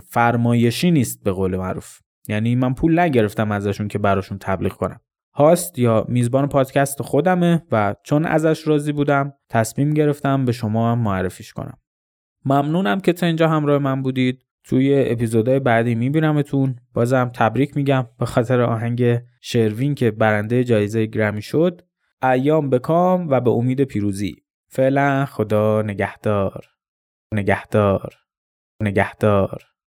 فرمایشی نیست به قول معروف. یعنی من پول نگرفتم ازشون که براشون تبلیغ کنم. هاست یا میزبان پادکست خودمه و چون ازش راضی بودم تصمیم گرفتم به شما هم معرفیش کنم. ممنونم که تا اینجا همراه من بودید. توی اپیزودهای بعدی میبینمتون. بازم تبریک میگم به خاطر آهنگ شروین که برنده جایزه گرمی شد. ایام بکام و به امید پیروزی. فعلا خدا نگهدار. نگهدار. نگهدار.